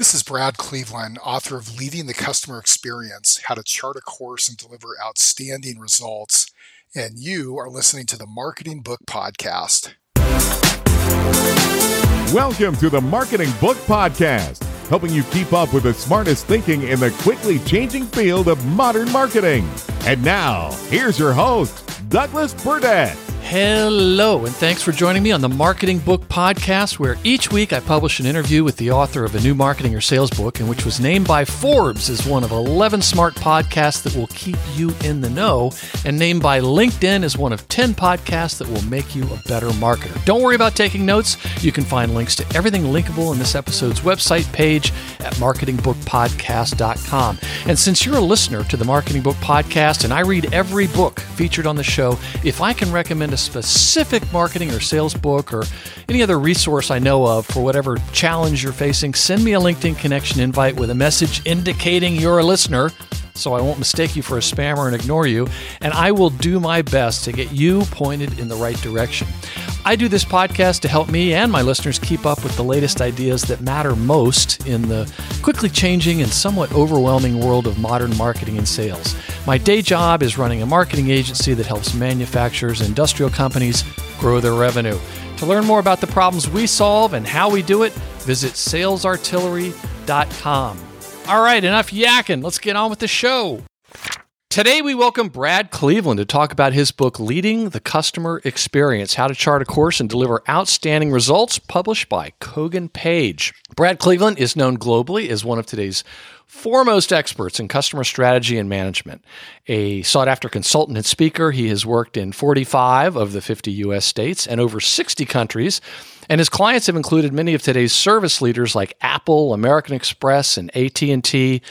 This is Brad Cleveland, author of Leading the Customer Experience How to Chart a Course and Deliver Outstanding Results. And you are listening to the Marketing Book Podcast. Welcome to the Marketing Book Podcast, helping you keep up with the smartest thinking in the quickly changing field of modern marketing. And now, here's your host, Douglas Burdett. Hello, and thanks for joining me on the Marketing Book Podcast, where each week I publish an interview with the author of a new marketing or sales book, and which was named by Forbes as one of 11 smart podcasts that will keep you in the know, and named by LinkedIn as one of 10 podcasts that will make you a better marketer. Don't worry about taking notes. You can find links to everything linkable in this episode's website page at marketingbookpodcast.com. And since you're a listener to the Marketing Book Podcast, and I read every book featured on the show, if I can recommend a specific marketing or sales book or any other resource I know of for whatever challenge you're facing, send me a LinkedIn connection invite with a message indicating you're a listener so I won't mistake you for a spammer and ignore you, and I will do my best to get you pointed in the right direction. I do this podcast to help me and my listeners keep up with the latest ideas that matter most in the quickly changing and somewhat overwhelming world of modern marketing and sales. My day job is running a marketing agency that helps manufacturers and industrial companies grow their revenue. To learn more about the problems we solve and how we do it, visit salesartillery.com. All right, enough yakking. Let's get on with the show. Today, we welcome Brad Cleveland to talk about his book, Leading the Customer Experience How to Chart a Course and Deliver Outstanding Results, published by Kogan Page. Brad Cleveland is known globally as one of today's foremost experts in customer strategy and management. A sought after consultant and speaker, he has worked in 45 of the 50 U.S. states and over 60 countries. And his clients have included many of today's service leaders like Apple, American Express, and AT&T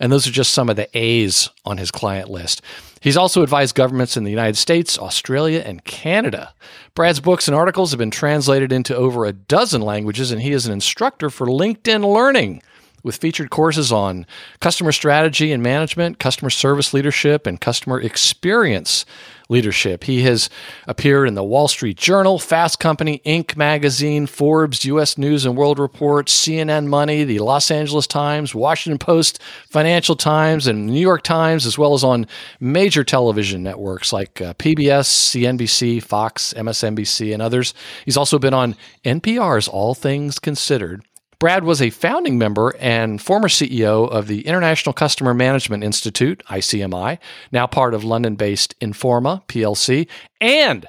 and those are just some of the A's on his client list. He's also advised governments in the United States, Australia, and Canada. Brad's books and articles have been translated into over a dozen languages, and he is an instructor for LinkedIn Learning with featured courses on customer strategy and management, customer service leadership, and customer experience leadership. He has appeared in the Wall Street Journal, Fast Company, Inc. magazine, Forbes, U.S. News and World Report, CNN Money, the Los Angeles Times, Washington Post, Financial Times, and New York Times, as well as on major television networks like uh, PBS, CNBC, Fox, MSNBC, and others. He's also been on NPR's All Things Considered Brad was a founding member and former CEO of the International Customer Management Institute, ICMI, now part of London based Informa PLC. And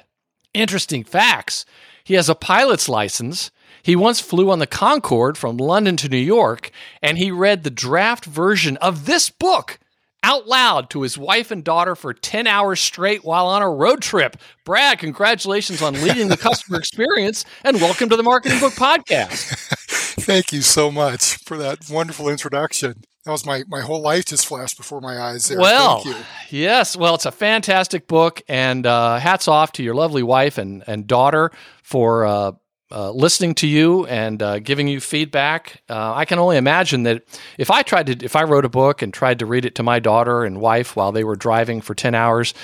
interesting facts he has a pilot's license. He once flew on the Concorde from London to New York, and he read the draft version of this book out loud to his wife and daughter for 10 hours straight while on a road trip. Brad, congratulations on leading the customer experience and welcome to the Marketing Book Podcast. Thank you so much for that wonderful introduction. That was my, my whole life just flashed before my eyes there. Well, yes. Well, it's a fantastic book, and uh, hats off to your lovely wife and, and daughter for uh, uh, listening to you and uh, giving you feedback. Uh, I can only imagine that if I tried to, if I wrote a book and tried to read it to my daughter and wife while they were driving for 10 hours,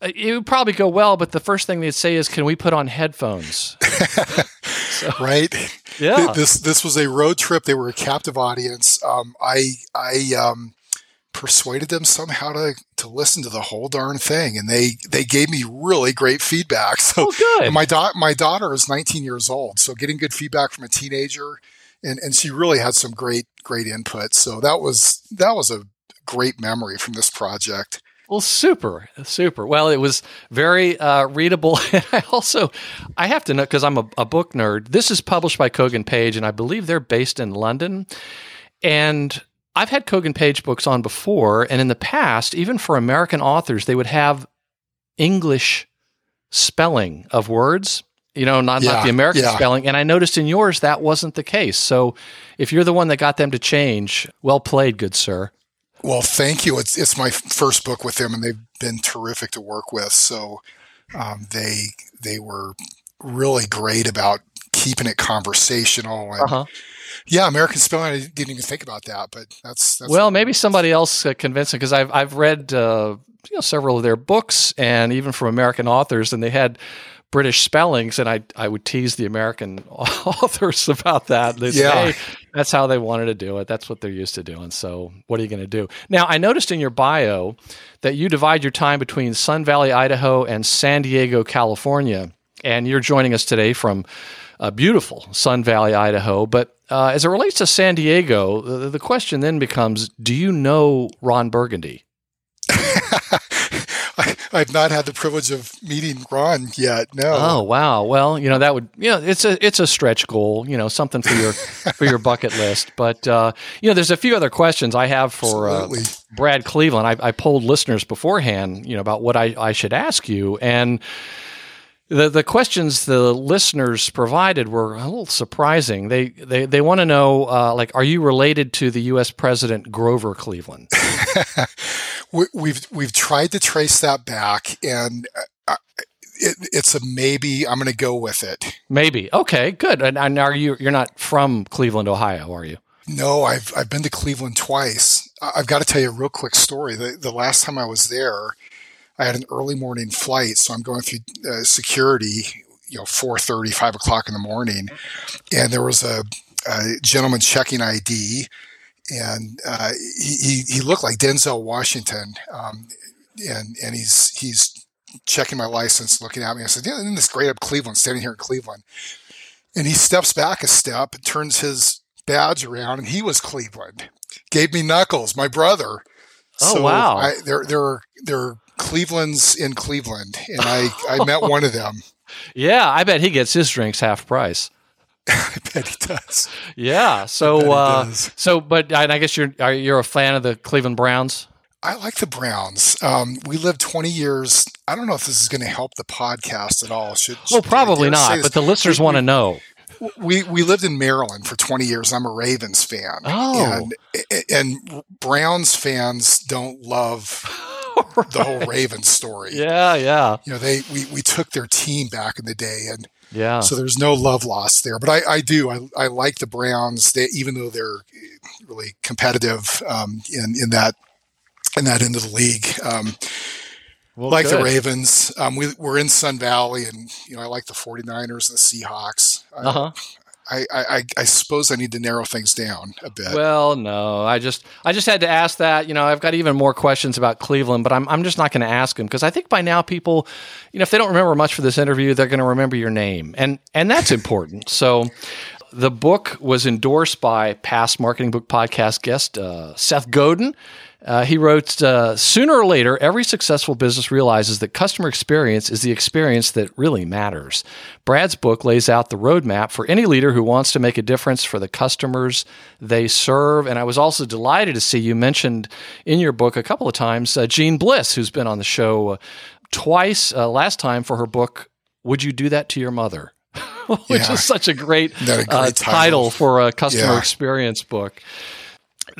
uh, it would probably go well, but the first thing they'd say is, "Can we put on headphones?" so, right. Yeah. This this was a road trip. They were a captive audience. Um, I I um, persuaded them somehow to to listen to the whole darn thing, and they they gave me really great feedback. So oh, good. my da- my daughter is 19 years old, so getting good feedback from a teenager, and and she really had some great great input. So that was that was a great memory from this project. Well, super, super. Well, it was very uh, readable. And I also, I have to know because I'm a, a, book nerd. This is published by Kogan Page, and I believe they're based in London. And I've had Kogan Page books on before, and in the past, even for American authors, they would have English spelling of words. you know, not, Yeah, not the American yeah. spelling. And I noticed in yours that wasn't the case. So if you're the one that got them to change, well played, good sir. Well, thank you. It's it's my first book with them, and they've been terrific to work with. So um, they they were really great about keeping it conversational. And Uh-huh. yeah, American spelling. I didn't even think about that, but that's, that's Well, maybe somebody else uh, convinced because I've I've read uh, you know several of their books and even from American authors, and they had British spellings, and I I would tease the American authors about that. They say, Yeah. "Hey, that's how they wanted to do it. That's what they're used to doing. So what are you going to do? Now, I noticed in your bio that you divide your time between Sun Valley, Idaho, and San Diego, California, and you're joining us today from uh, beautiful Sun Valley, Idaho. But uh, as it relates to San Diego, the, the question then becomes: Do you know Ron Burgundy? I, I've not had the privilege of meeting Ron yet. No. Oh wow! Well, you know that would you know it's a it's a stretch goal. You know something for your for your bucket list. But uh, you know, there's a few other questions I have for uh, Brad Cleveland. I, I polled listeners beforehand, you know, about what I, I should ask you, and the the questions the listeners provided were a little surprising. They they they want to know, uh, like, are you related to the U.S. President Grover Cleveland? we, we've we've tried to trace that back, and uh, it, it's a maybe. I'm going to go with it. Maybe. Okay, good. And, and are you you're not from Cleveland, Ohio, are you? No, I've I've been to Cleveland twice. I- I've got to tell you a real quick story. The the last time I was there, I had an early morning flight, so I'm going through uh, security. You know, 4:30, 5 o'clock in the morning, and there was a, a gentleman checking ID, and uh, he, he he looked like Denzel Washington, um, and and he's he's checking my license, looking at me. I said, "Yeah, isn't this great up Cleveland, standing here in Cleveland?" And he steps back a step, and turns his badge around, and he was Cleveland. Gave me Knuckles, my brother. Oh, wow. I, there, there, are, there are Clevelands in Cleveland, and I, I met one of them. Yeah, I bet he gets his drinks half price. I bet he does. Yeah. So, uh, does. so, but and I guess you're you're a fan of the Cleveland Browns. I like the Browns. Um, we lived 20 years. I don't know if this is going to help the podcast at all. Should, Well, probably dare I say not. But the listeners want to know. we we lived in Maryland for 20 years. I'm a Ravens fan. Oh. And and Browns fans don't love the whole Ravens story. Yeah, yeah, You know, they we, we took their team back in the day and yeah. so there's no love lost there. But I, I do. I, I like the Browns. They even though they're really competitive um, in, in that in that end of the league. Um, Well, like the. Ravens. Um, we, we're in Sun Valley and you know, I like the 49ers and the Seahawks. I- Uh-huh. I, I, I, suppose I need to narrow things down a bit. Well, no, I just I just had to ask that. You know, I've got even more questions about Cleveland, but I'm I'm just not going to ask them because I think by now people, you know, if they don't remember much for this interview, they're going to remember your name, and and that's important. So. The book was endorsed by past Marketing Book Podcast guest uh, Seth Godin. Uh, he wrote, uh, Sooner or later, every successful business realizes that customer experience is the experience that really matters. Brad's book lays out the roadmap for any leader who wants to make a difference for the customers they serve. And I was also delighted to see you mentioned in your book a couple of times uh, Jeanne Bliss, who's been on the show uh, twice, uh, last time for her book, Would You Do That to Your Mother? Which Yeah. is such a great, a uh, great title title? for a customer Yeah. experience book.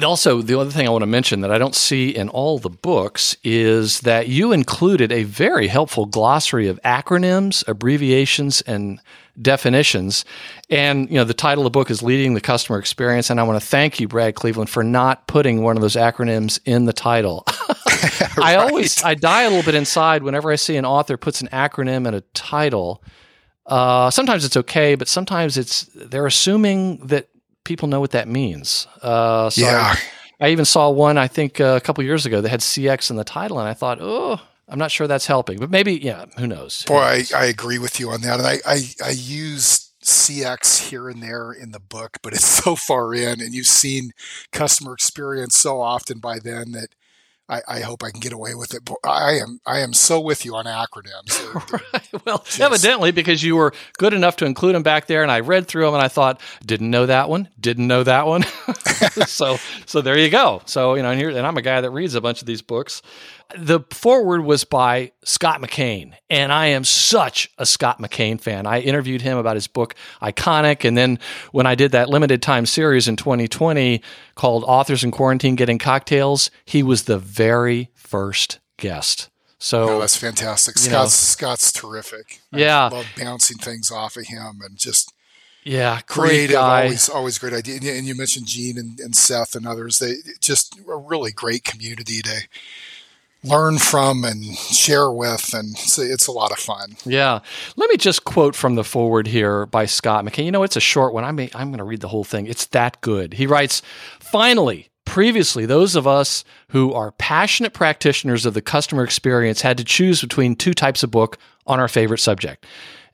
Also, the other thing I want to mention that I don't see in all the books is that you included a very helpful glossary of acronyms, abbreviations, and definitions. And you know, the title of the book is "Leading the Customer Experience," and I want to thank you, Brad Cleveland, for not putting one of those acronyms in the title. I always I die a little bit inside whenever I see an author puts an acronym in a title. Uh, sometimes it's okay, but sometimes it's they're assuming that people know what that means. Uh, so Yeah. I, I even saw one I think uh, a couple years ago that had CX in the title, and I thought, oh, I'm not sure that's helping, but maybe yeah, who knows? Boy, I, I agree with you on that. And I, I, I use CX here and there in the book, but it's so far in, and you've seen customer experience so often by then that I, I hope I can get away with it. But I am I am so with you on acronyms. They're- well, evidently because you were good enough to include them back there, and I read through them, and I thought, didn't know that one, didn't know that one. so, so there you go. So you know, and here, and I'm a guy that reads a bunch of these books. The foreword was by Scott McKain, and I am such a Scott McKain fan. I interviewed him about his book Iconic, and then when I did that limited time series in 2020 called Authors in Quarantine Getting Cocktails, he was the very first guest. So oh, that's fantastic. Scott's know, Scott's terrific. Yeah, I love bouncing things off of him and just yeah, creative. Always, always great idea. And you mentioned Jeanne and, and Seth and others. They just a really great community to learn from and share with and it's, it's a lot of fun. Yeah. Let me just quote from the foreword here by scott mckain you know it's a short one. I may, i'm going to read the whole thing. It's that good. He writes finally previously those of us who are passionate practitioners of the customer experience had to choose between two types of book on our favorite subject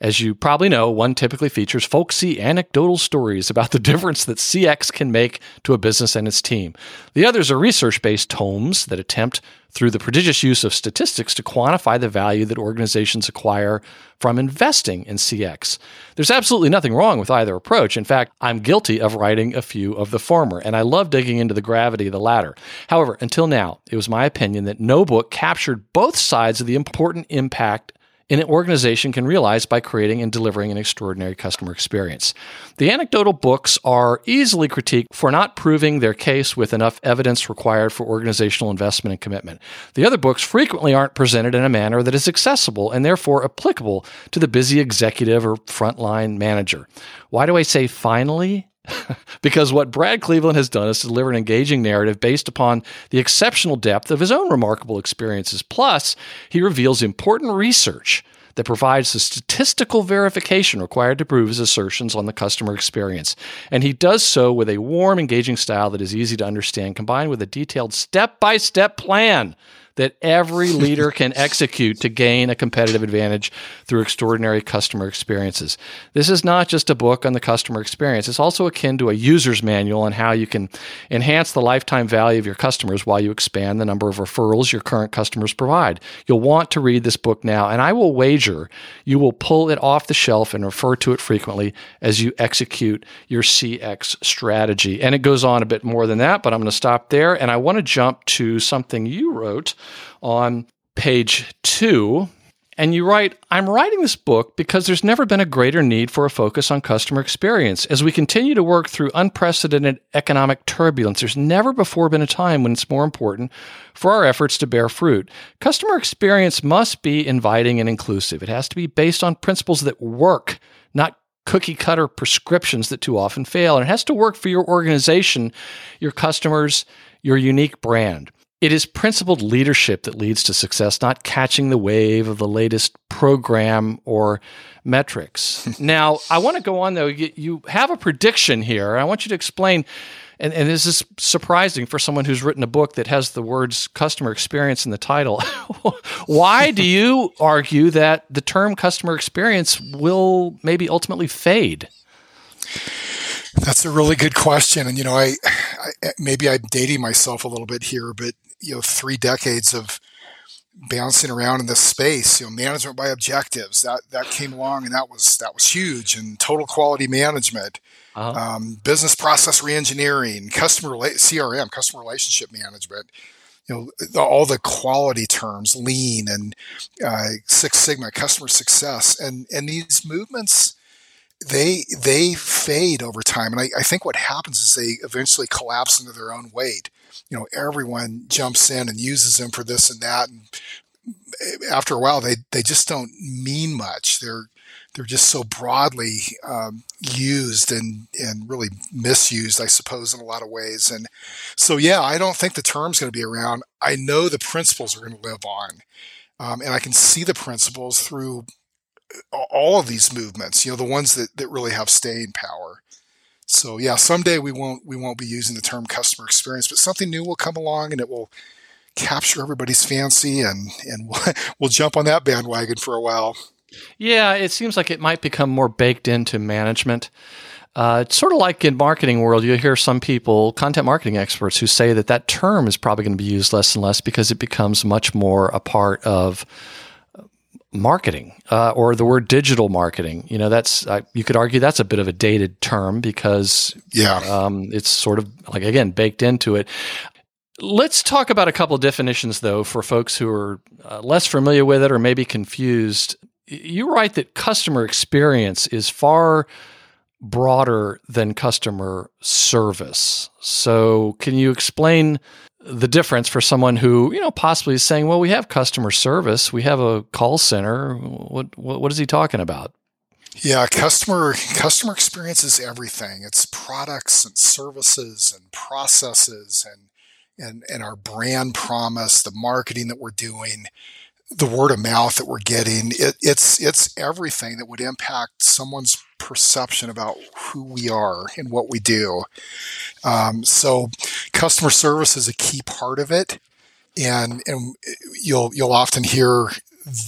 as you probably know, one typically features folksy anecdotal stories about the difference that CX can make to a business and its team. The others are research based tomes that attempt, through the prodigious use of statistics, to quantify the value that organizations acquire from investing in CX. There's absolutely nothing wrong with either approach. In fact, I'm guilty of writing a few of the former, and I love digging into the gravity of the latter. However, until now, it was my opinion that no book captured both sides of the important impact an organization can realize by creating and delivering an extraordinary customer experience. The anecdotal books are easily critiqued for not proving their case with enough evidence required for organizational investment and commitment. The other books frequently aren't presented in a manner that is accessible and therefore applicable to the busy executive or frontline manager. Why do I say finally? because what Brad Cleveland has done is deliver an engaging narrative based upon the exceptional depth of his own remarkable experiences. Plus, he reveals important research that provides the statistical verification required to prove his assertions on the customer experience. And he does so with a warm, engaging style that is easy to understand, combined with a detailed step by step plan that every leader can execute to gain a competitive advantage through extraordinary customer experiences. This is not just a book on the customer experience, it's also akin to a user's manual on how you can enhance the lifetime value of your customers while you expand the number of referrals your current customers provide. You'll want to read this book now, and I will wager you will pull it off the shelf and refer to it frequently as you execute your CX strategy. And it goes on a bit more than that, but I'm going to stop there. And I want to jump to something you wrote on page two. And you write, I'm writing this book because there's never been a greater need for a focus on customer experience. As we continue to work through unprecedented economic turbulence, there's never before been a time when it's more important for our efforts to bear fruit. Customer experience must be inviting and inclusive. It has to be based on principles that work, not cookie cutter prescriptions that too often fail. And it has to work for your organization, your customers, your unique brand. It is principled leadership that leads to success, not catching the wave of the latest program or metrics. now, I want to go on though. You, you, have a prediction here. I want you to explain, and, and, this is surprising for someone who's written a book that has the words customer experience in the title. Why do you argue that the term customer experience will maybe ultimately fade? That's a really good question, and you know, I, I, maybe I'm dating myself a little bit here, but you know three decades of bouncing around in this space. You know, management by objectives that that came along, and that was that was huge. And total quality management, uh-huh. um, business process reengineering, customer CRM, customer relationship management. You know, all the quality terms, lean and uh, Six Sigma, customer success, and and these movements they they fade over time. And I, I, think what happens is they eventually collapse into their own weight. You know everyone jumps in and uses them for this and that. And after a while they they just don't mean much. They're they're just so broadly um, used and and really misused i suppose in a lot of ways. And so yeah i don't think the term's going to be around. I know the principles are going to live on. Um, and i can see the principles through all of these movements, you know, the ones that, that really have staying power. So yeah, someday we won't we won't be using the term customer experience, but something new will come along and it will capture everybody's fancy and and we'll, we'll jump on that bandwagon for a while. Yeah, it seems like it might become more baked into management. Uh, it's sort of like in marketing world, you hear some people, content marketing experts, who say that that term is probably going to be used less and less because it becomes much more a part of marketing uh, or the word digital marketing. You know, that's uh, you could argue that's a bit of a dated term because yeah, um, it's sort of like again baked into it. Let's talk about a couple of definitions, though, for folks who are uh, less familiar with it or maybe confused. You write that customer experience is far broader than customer service. So, can you explain the difference for someone who, you know, possibly is saying, "Well, we have customer service, we have a call center. What what, what is he talking about?" Yeah, customer customer experience is everything. It's products and services and processes and and and our brand promise, the marketing that we're doing, the word of mouth that we're getting. It, it's it's everything that would impact someone's perception about who we are and what we do. Um, so, customer service is a key part of it, and and you'll you'll often hear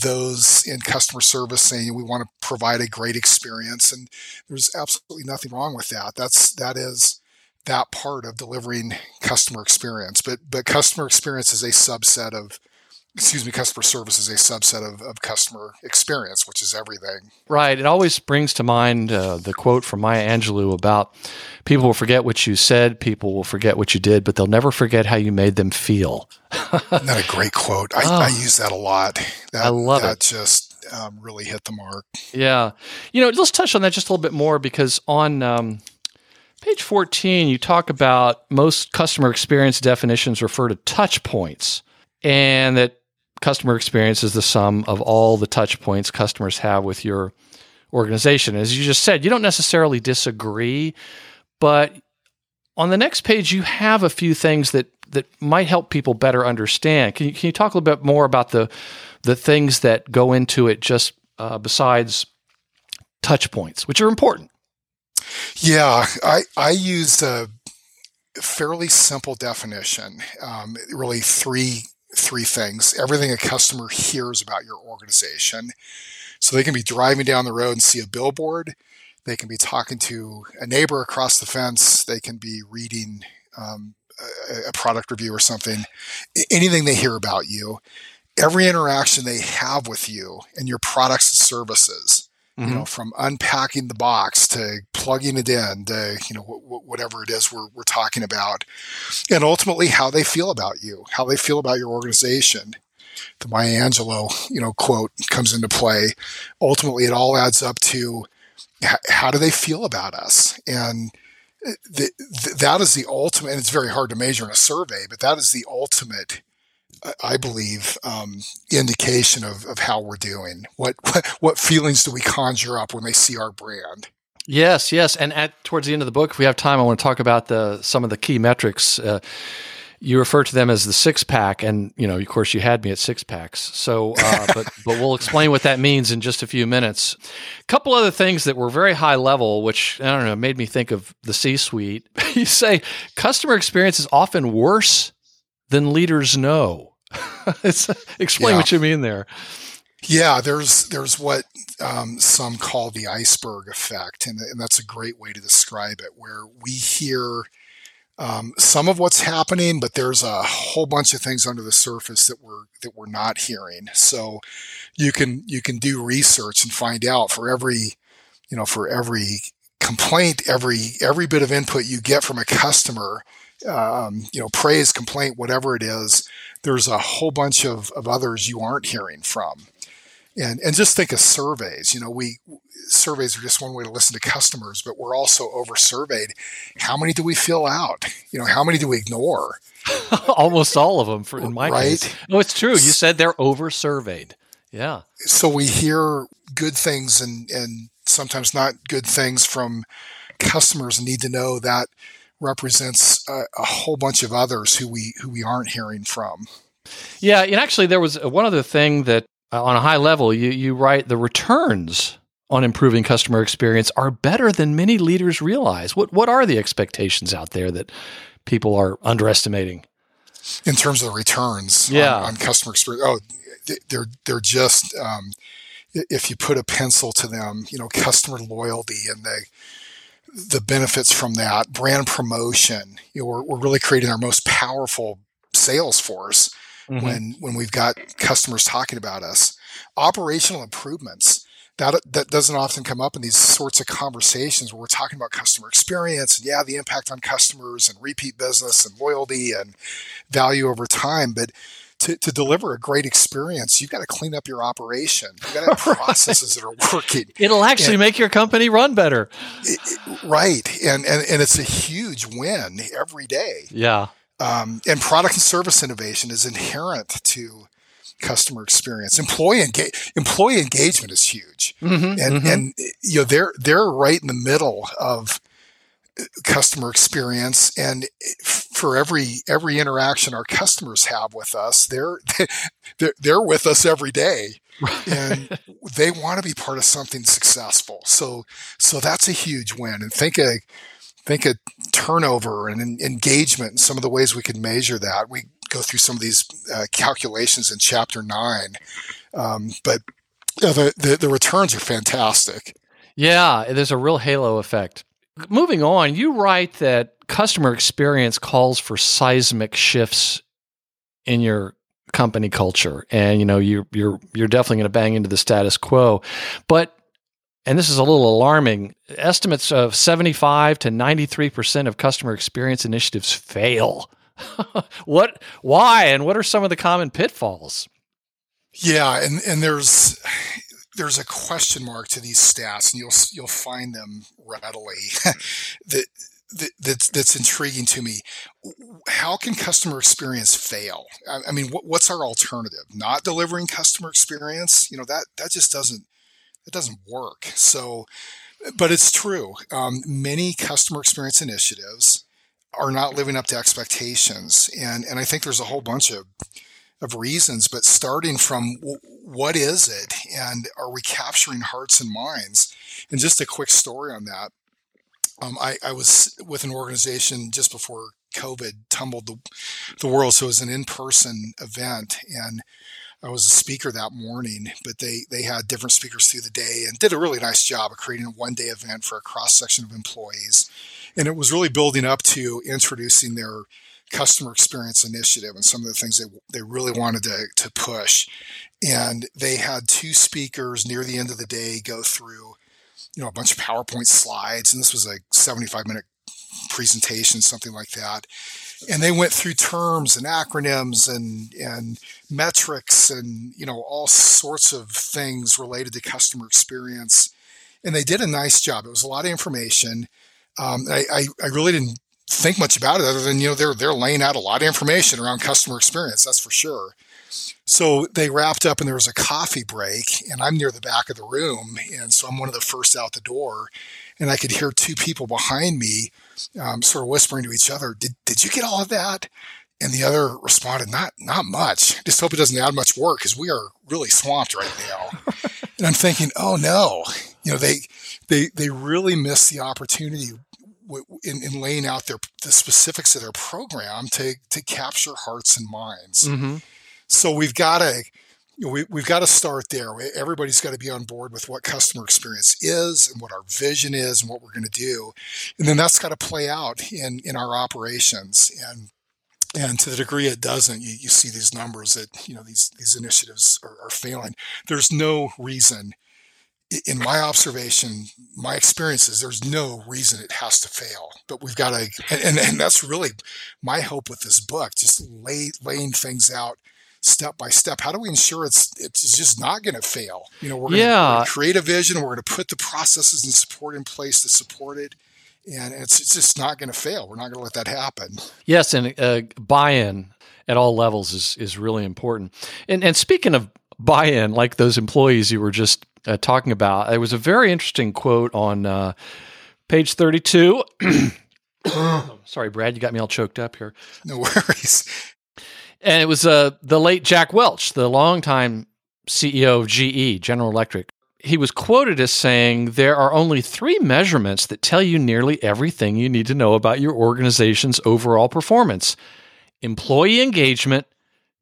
those in customer service saying we want to provide a great experience. And there's absolutely nothing wrong with that. That's that is that part of delivering customer experience. But but customer experience is a subset of excuse me customer service is a subset of, of customer experience which is everything right it always brings to mind uh, the quote from maya angelou about people will forget what you said people will forget what you did but they'll never forget how you made them feel Isn't that a great quote? I, oh, I use that a lot. That, I love that it. just um, really hit the mark. Yeah. You know, let's touch on that just a little bit more because on um, page 14, you talk about most customer experience definitions refer to touch points and that customer experience is the sum of all the touch points customers have with your organization. As you just said, you don't necessarily disagree, but on the next page, you have a few things that that might help people better understand. Can you, can you talk a little bit more about the the things that go into it, just uh, besides touch points, which are important? Yeah, I I used a fairly simple definition. Um, really, three three things. Everything a customer hears about your organization. So they can be driving down the road and see a billboard. They can be talking to a neighbor across the fence. They can be reading um, a product review or something, anything they hear about you, every interaction they have with you and your products and services, mm-hmm. you know, from unpacking the box to plugging it in to, you know, wh- whatever it is we're, we're talking about, and ultimately how they feel about you, how they feel about your organization. The Maya Angelou, you know, quote comes into play. Ultimately, it all adds up to how do they feel about us? And the, the, that is the ultimate, and it's very hard to measure in a survey, but that is the ultimate, I believe, um, indication of, of how we're doing. What, what, what feelings do we conjure up when they see our brand? Yes, yes, and at towards the end of the book, if we have time, I want to talk about the some of the key metrics. Uh, you refer to them as the six pack, and you know, of course, you had me at six packs. So, uh, but but we'll explain what that means in just a few minutes. A couple other things that were very high level, which I don't know, made me think of the C-suite. you say customer experience is often worse than leaders know. explain yeah. what you mean there. Yeah, there's there's what um, some call the iceberg effect, and, and that's a great way to describe it, where we hear um, some of what's happening, but there's a whole bunch of things under the surface that we're that we're not hearing. So you can you can do research and find out for every you know for every complaint, every every bit of input you get from a customer, um, you know, praise, complaint, whatever it is, there's a whole bunch of, of others you aren't hearing from. And and just think of surveys. You know we surveys are just one way to listen to customers but we're also over surveyed how many do we fill out? You know how many do we ignore? Almost all of them for in my right? case. No it's true. You said they're over surveyed yeah. So we hear good things and and sometimes not good things from customers and need to know that represents a, a whole bunch of others who we who we aren't hearing from yeah, and actually, there was one other thing that uh, on a high level, you, you write the returns on improving customer experience are better than many leaders realize. What what are the expectations out there that people are underestimating? In terms of the returns yeah. on, on customer experience, oh, they're they're just um, if you put a pencil to them, you know, customer loyalty and the the benefits from that, brand promotion. You know, we're, we're really creating our most powerful sales force mm-hmm. when when we've got customers talking about us. Operational improvements. that that doesn't often come up in these sorts of conversations where we're talking about customer experience and yeah, the impact on customers and repeat business and loyalty and value over time. But to, to deliver a great experience, you've got to clean up your operation. You've got to have processes that are working. It'll actually and, make your company run better. It, it, right. And, and, and it's a huge win every day. Yeah. Um, and product and service innovation is inherent to customer experience. Employee engage, employee engagement is huge, mm-hmm, and mm-hmm. and you know they're they're right in the middle of uh, customer experience and for every every interaction our customers have with us they're they're, they're with us every day and they want to be part of something successful so so that's a huge win and think of think of turnover and engagement and some of the ways we can measure that we go through some of these uh, calculations in chapter nine. Um, but yeah, the, the, the returns are fantastic. Yeah, there's a real halo effect. Moving on, you write that customer experience calls for seismic shifts in your company culture, and you know you you're you're definitely going to bang into the status quo, but and this is a little alarming. Estimates of 75 to 93 percent of customer experience initiatives fail. what why and what are some of the common pitfalls? Yeah, and and there's there's a question mark to these stats, and you'll you'll find them readily. that, that that's that's intriguing to me. How can customer experience fail? I, I mean, what, what's our alternative? Not delivering customer experience? You know that that just doesn't that doesn't work. So, but it's true. Um, many customer experience initiatives are not living up to expectations. And, and I think there's a whole bunch of, of reasons, but starting from what is it and are we capturing hearts and minds? And just a quick story on that. Um, I, I, was with an organization just before COVID tumbled the, the world. So it was an in-person event and I was a speaker that morning, but they, they had different speakers through the day and did a really nice job of creating a one day event for a cross section of employees. And it was really building up to introducing their customer experience initiative and some of the things they, they really wanted to, to push. And they had two speakers near the end of the day go through, you know, a bunch of PowerPoint slides. And this was a 75 minute presentation, something like that. And they went through terms and acronyms and, and metrics and, you know, all sorts of things related to customer experience. And they did a nice job. It was a lot of information um, I, I, I really didn't think much about it other than you know they're they're laying out a lot of information around customer experience that's for sure. So they wrapped up and there was a coffee break and i'm near the back of the room and so i'm one of the first out the door and i could hear two people behind me um, sort of whispering to each other did, did you get all of that? And the other responded not not much. Just hope it doesn't add much work because we are really swamped right now. And i'm thinking oh no. You know they they they really missed the opportunity in, in laying out their the specifics of their program to to capture hearts and minds. Mm-hmm. So we've got to you know, we, we've got to start there. Everybody's got to be on board with what customer experience is and what our vision is and what we're going to do, and then that's got to play out in in our operations and and to the degree it doesn't, you, you see these numbers that you know these these initiatives are, are failing. There's no reason in my observation, my experiences, there's no reason it has to fail. But we've got to, and, and, that's really my hope with this book, just lay, laying things out step by step. How do we ensure it's it's just not going to fail? You know, we're going yeah. to create a vision, we're going to put the processes and support in place to support it. And it's, it's just not going to fail. We're not going to let that happen. Yes, and uh, buy-in at all levels is is really important. And and speaking of buy-in, like those employees you were just uh, talking about. It was a very interesting quote on uh, page 32. Sorry, Brad, you got me all choked up here. No worries. And it was uh, the late Jack Welch, the longtime CEO of GE, General Electric. He was quoted as saying, There are only three measurements that tell you nearly everything you need to know about your organization's overall performance employee engagement,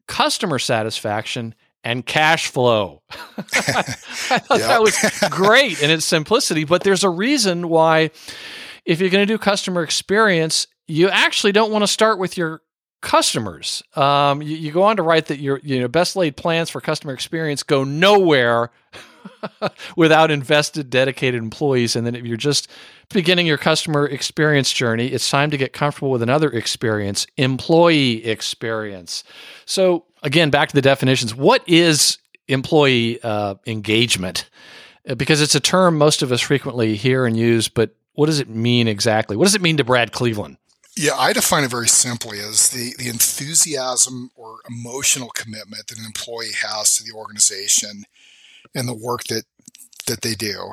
customer satisfaction, and cash flow. I thought that was great in its simplicity, but there's a reason why, if you're going to do customer experience, you actually don't want to start with your customers. Um, you, you, go on to write that your you know best laid plans for customer experience go nowhere without invested, dedicated employees. And then if you're just beginning your customer experience journey, it's time to get comfortable with another experience, employee experience. So, again, back to the definitions. What is employee uh, engagement? Uh, because it's a term most of us frequently hear and use, but what does it mean exactly? What does it mean to Brad Cleveland? Yeah, I define it very simply as the, the enthusiasm or emotional commitment that an employee has to the organization and the work that that they do.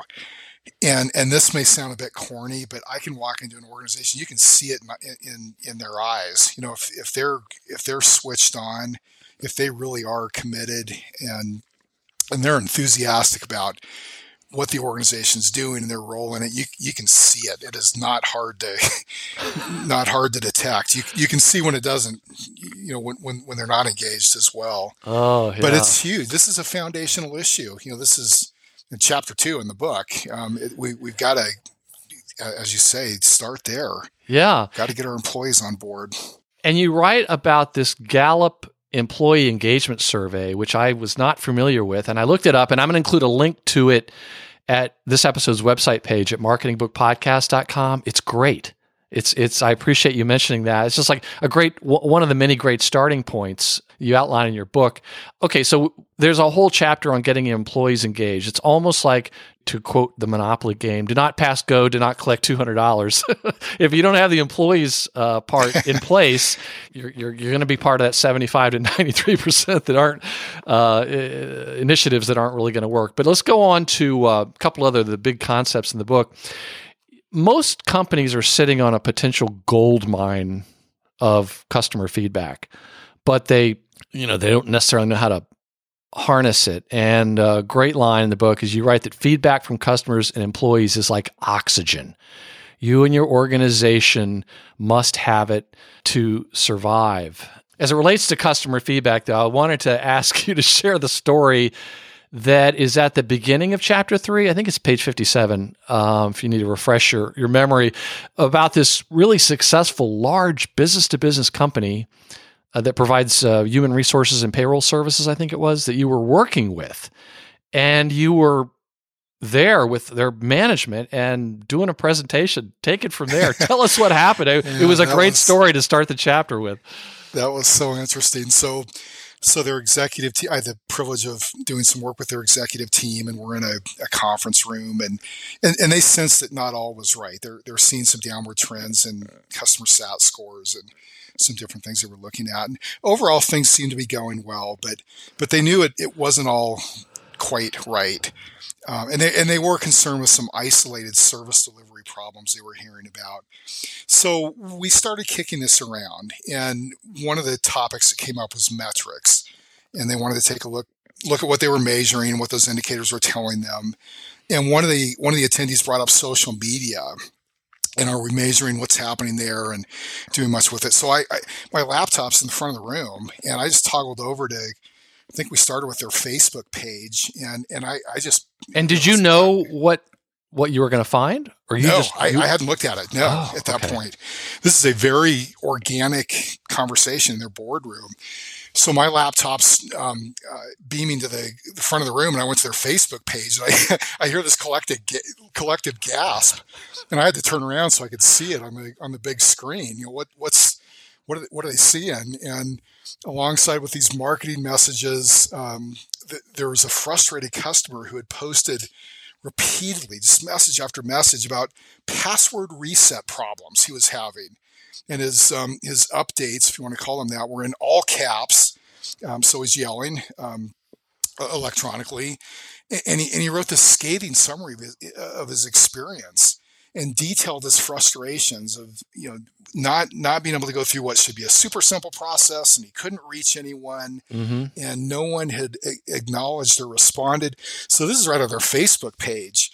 And and this may sound a bit corny, but I can walk into an organization, you can see it in in, in their eyes. You know, if, if they're if they're switched on, if they really are committed and and they're enthusiastic about what the organization's doing and their role in it, you you can see it. It is not hard to not hard to detect. You you can see when it doesn't, you know, when when, when they're not engaged as well. Oh, yeah. But it's huge. This is a foundational issue. You know, this is in chapter two in the book. Um, it, we we've got to, as you say, start there. Yeah, got to get our employees on board. And you write about this Gallup employee engagement survey, which I was not familiar with. And I looked it up, and I'm going to include a link to it at this episode's website page at marketingbookpodcast.com. It's great. It's it's I appreciate you mentioning that. It's just like a great one of the many great starting points you outline in your book. Okay, so there's a whole chapter on getting employees engaged. It's almost like to quote the Monopoly game: "Do not pass go, do not collect two hundred dollars." if you don't have the employees uh, part in place, you're you're, you're going to be part of that seventy-five to ninety-three percent that aren't uh, initiatives that aren't really going to work. But let's go on to uh, a couple other the big concepts in the book most companies are sitting on a potential gold mine of customer feedback, but they, you know, they don't necessarily know how to harness it. And a great line in the book is you write that feedback from customers and employees is like oxygen. You and your organization must have it to survive. As it relates to customer feedback, though, I wanted to ask you to share the story that is at the beginning of chapter three. I think it's page 57. Um, if you need to refresh your, your memory about this really successful large business to business company uh, that provides uh, human resources and payroll services, I think it was, that you were working with. And you were there with their management and doing a presentation. Take it from there. Tell us what happened. It, yeah, it was a great was, story to start the chapter with. That was so interesting. So, so their executive team, I had the privilege of doing some work with their executive team, and we're in a, a conference room, and, and and they sensed that not all was right. They're they're seeing some downward trends in customer sat scores and some different things they were looking at, and overall things seemed to be going well, but but they knew it it wasn't all quite right. Um, and they and they were concerned with some isolated service delivery problems they were hearing about. So we started kicking this around, and one of the topics that came up was metrics, and they wanted to take a look look at what they were measuring what those indicators were telling them. And one of the one of the attendees brought up social media, and are we measuring what's happening there and doing much with it? So I, I my laptop's in the front of the room, and I just toggled over to I think we started with their Facebook page, and and I I just and did you know what what you were going to find, or you no, just, I, I, hadn't looked at it. No, oh, at that okay. point, this is a very organic conversation in their boardroom. So my laptop's um, uh, beaming to the, the, front of the room, and I went to their Facebook page, and I, I hear this collective collective gasp, and I had to turn around so I could see it on the on the big screen. You know what what's what are they, what are they seeing? And alongside with these marketing messages, um, th- there was a frustrated customer who had posted repeatedly, just message after message about password reset problems he was having. And his, um, his updates, if you want to call them that, were in all caps. Um, so he's yelling um, electronically. And he, and he wrote this scathing summary of his, of his experience and detailed his frustrations of you know not not being able to go through what should be a super simple process and he couldn't reach anyone mm-hmm. and no one had acknowledged or responded so this is right on their facebook page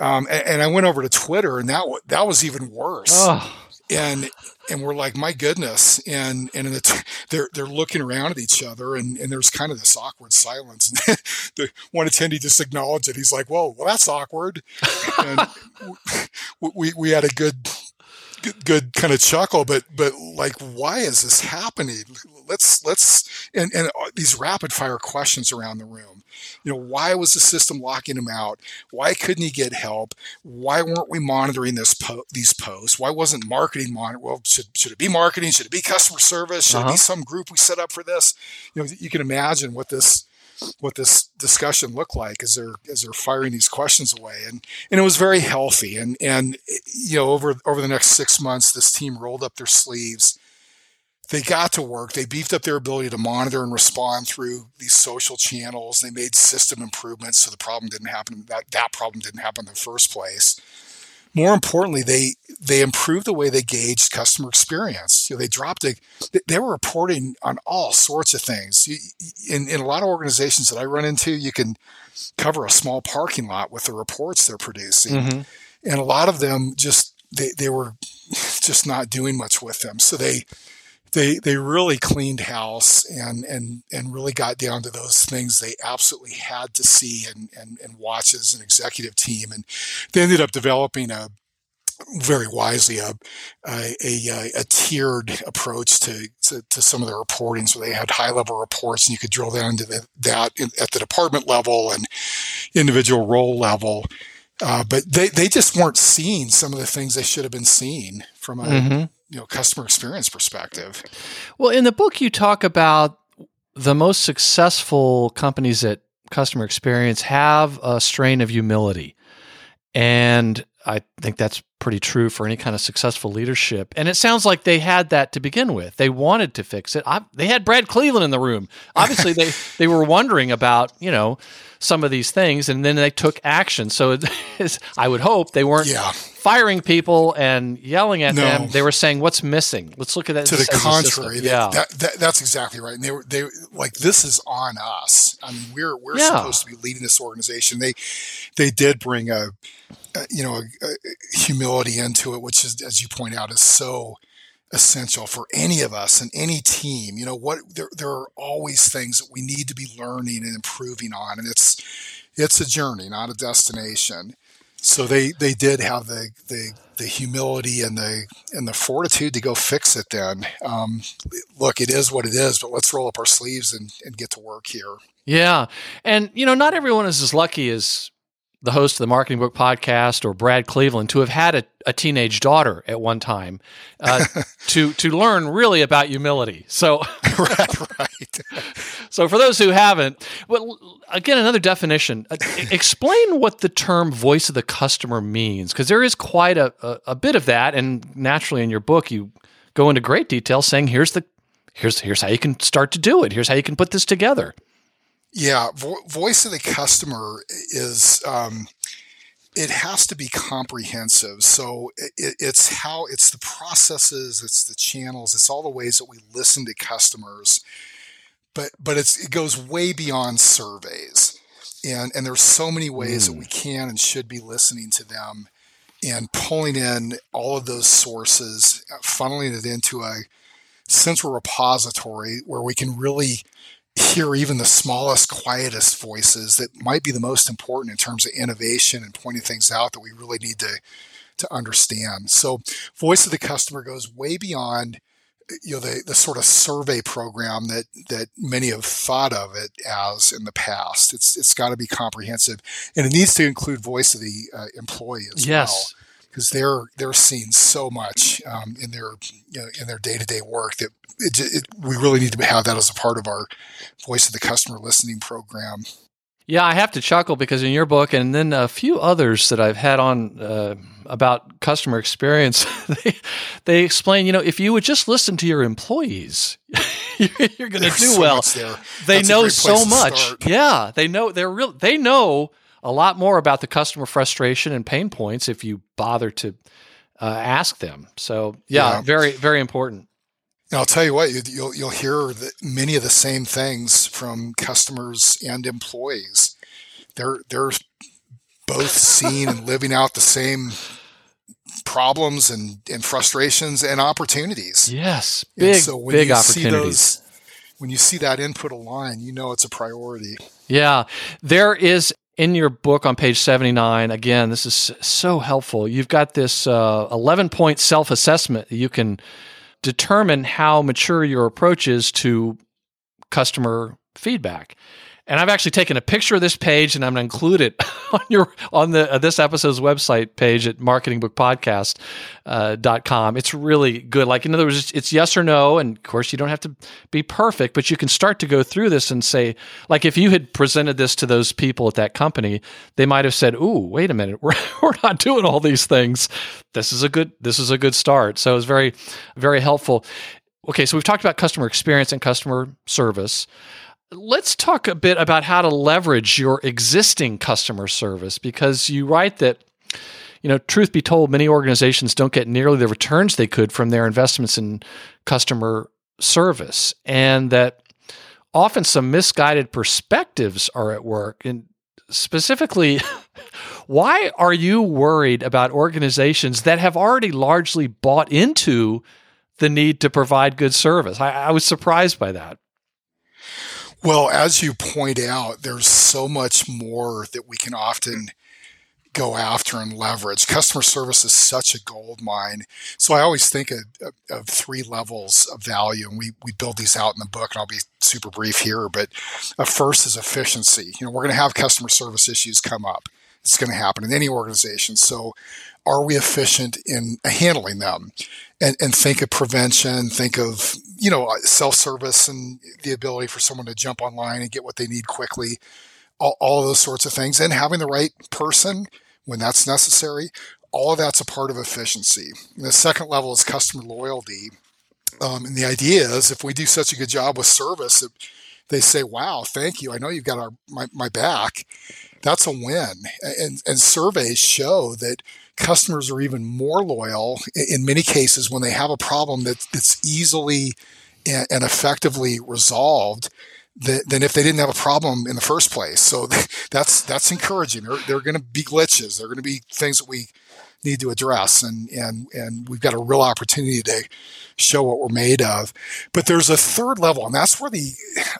um, and, and, i went over to twitter and that that was even worse oh. And and we're like my goodness. And and the, they're they're looking around at each other and and there's kind of this awkward silence. And the one attendee just acknowledged it. He's like whoa well that's awkward. And we we had a good good, good kind of chuckle, but but like, why is this happening? Let's let's and and uh, these rapid fire questions around the room. You know, why was the system locking him out? Why couldn't he get help? Why weren't we monitoring this po- these posts? Why wasn't marketing monitor? Well, should should it be marketing? Should it be customer service? Should uh-huh. it be uh-huh. some group we set up for this? You know, you can imagine what this what this discussion looked like as they're as they're firing these questions away. And and it was very healthy. And and you know over over the next six months this team rolled up their sleeves. They got to work. They beefed up their ability to monitor and respond through these social channels. They made system improvements so the problem didn't happen that that problem didn't happen in the first place more importantly, they they improved the way they gauged customer experience. You know, they dropped a, they were reporting on all sorts of things. In, in a lot of organizations that I run into, you can cover a small parking lot with the reports they're producing, mm-hmm. and a lot of them just they, they were just not doing much with them. So they they they really cleaned house and and and really got down to those things they absolutely had to see and and, and watch as an executive team and they ended up developing a very wisely a a, a, a tiered approach to, to, to some of the reporting. So they had high level reports, and you could drill down into the, that in, at the department level and individual role level. Uh, but they, they just weren't seeing some of the things they should have been seeing from a mm-hmm you know customer experience perspective. Well, in the book, you talk about the most successful companies at customer experience have a strain of humility, and I think that's pretty true for any kind of successful leadership. And it sounds like they had that to begin with. They wanted to fix it. I, they had Brad Cleveland in the room. Obviously, they they were wondering about you know some of these things, and then they took action. So I would hope they weren't yeah firing people and yelling at no. them. They were saying, "What's missing? Let's look at that." To the contrary, yeah, that, that, that's exactly right. And they were they like, "This is on us." I mean, we're we're yeah. supposed to be leading this organization. They they did bring a, a you know a, a humility into it, which is, as you point out, is so essential for any of us and any team. You know what? There there are always things that we need to be learning and improving on, and it's it's a journey, not a destination so they they did have the the the humility and the and the fortitude to go fix it then. Um, look it is what it is but let's roll up our sleeves and, and get to work here. Yeah. And you know not everyone is as lucky as the host of the Marketing Book Podcast or Brad Cleveland to have had a, a teenage daughter at one time uh, to to learn really about humility. So right, right. so for those who haven't, well, again, another definition. Uh, explain what the term "voice of the customer" means, because there is quite a, a, a bit of that, and naturally in your book you go into great detail saying here's the here's here's how you can start to do it. Here's how you can put this together. Yeah, vo- voice of the customer is um, it has to be comprehensive. So it, it's how it's the processes, it's the channels, it's all the ways that we listen to customers. But but it's it goes way beyond surveys, and and there's so many ways mm. that we can and should be listening to them, and pulling in all of those sources, funneling it into a central repository where we can really hear even the smallest, quietest voices that might be the most important in terms of innovation and pointing things out that we really need to to understand. So, voice of the customer goes way beyond you know the, the sort of survey program that that many have thought of it as in the past. It's it's got to be comprehensive, and it needs to include voice of the uh, employee as yes. well because they're they're seeing so much um, in their you know, in their day to day work that it, it, we really need to have that as a part of our voice of the customer listening program. Yeah, I have to chuckle because in your book, and then a few others that I've had on uh, about customer experience, they, they explain, you know, if you would just listen to your employees, you're going to do so well. They That's know so much. Yeah, they know they're real. They know a lot more about the customer frustration and pain points if you bother to uh, ask them. So, yeah, yeah, very, very important. And I'll tell you what, you'll, you'll hear the, many of the same things from customers and employees. They're, they're both seeing and living out the same problems and, and frustrations and opportunities. Yes, big, so when big you opportunities. See those, when you see that input align, you know it's a priority. Yeah, there is in your book on page 79, again, this is so helpful. You've got this uh, 11 point self assessment you can determine how mature your approach is to customer feedback. And I've actually taken a picture of this page and I'm going to include it on your on the uh, this episode's website page at marketingbookpodcast.com. Uh, it's really good. Like in other words, it's, it's, yes or no, and of course you don't have to be perfect, but you can start to go through this and say, like if you had presented this to those people at that company, they might have said, "Ooh, wait a minute, we're we're not doing all these things. This is a good this is a good start." So it's very very helpful. Okay, so we've talked about customer experience and customer service. Let's talk a bit about how to leverage your existing customer service because you write that you know, truth be told, many organizations don't get nearly the returns they could from their investments in customer service, and that often some misguided perspectives are at work. And specifically, why are you worried about organizations that have already largely bought into the need to provide good service? I, I was surprised by that. Well, as you point out, there's so much more that we can often go after and leverage. Customer service is such a gold mine. So I always think of, of, three levels of value, and we, we build these out in the book, and I'll be super brief here. But a first is efficiency. You know, we're going to have customer service issues come up. It's going to happen in any organization. So are we efficient in uh, handling them? And, and think of prevention, think of, you know, self-service and the ability for someone to jump online and get what they need quickly, all, all those sorts of things, and having the right person when that's necessary. All of that's a part of efficiency. And the second level is customer loyalty. Um, and the idea is if we do such a good job with service, that they say, wow, thank you. I know you've got our, my, my back. That's a win. And, and surveys show that customers are even more loyal in many cases when they have a problem that, that's easily and effectively resolved than if they didn't have a problem in the first place. So that's that's encouraging. There, there are going to be glitches. There are going to be things that we need to address, and and and we've got a real opportunity to show what we're made of. But there's a third level, and that's where the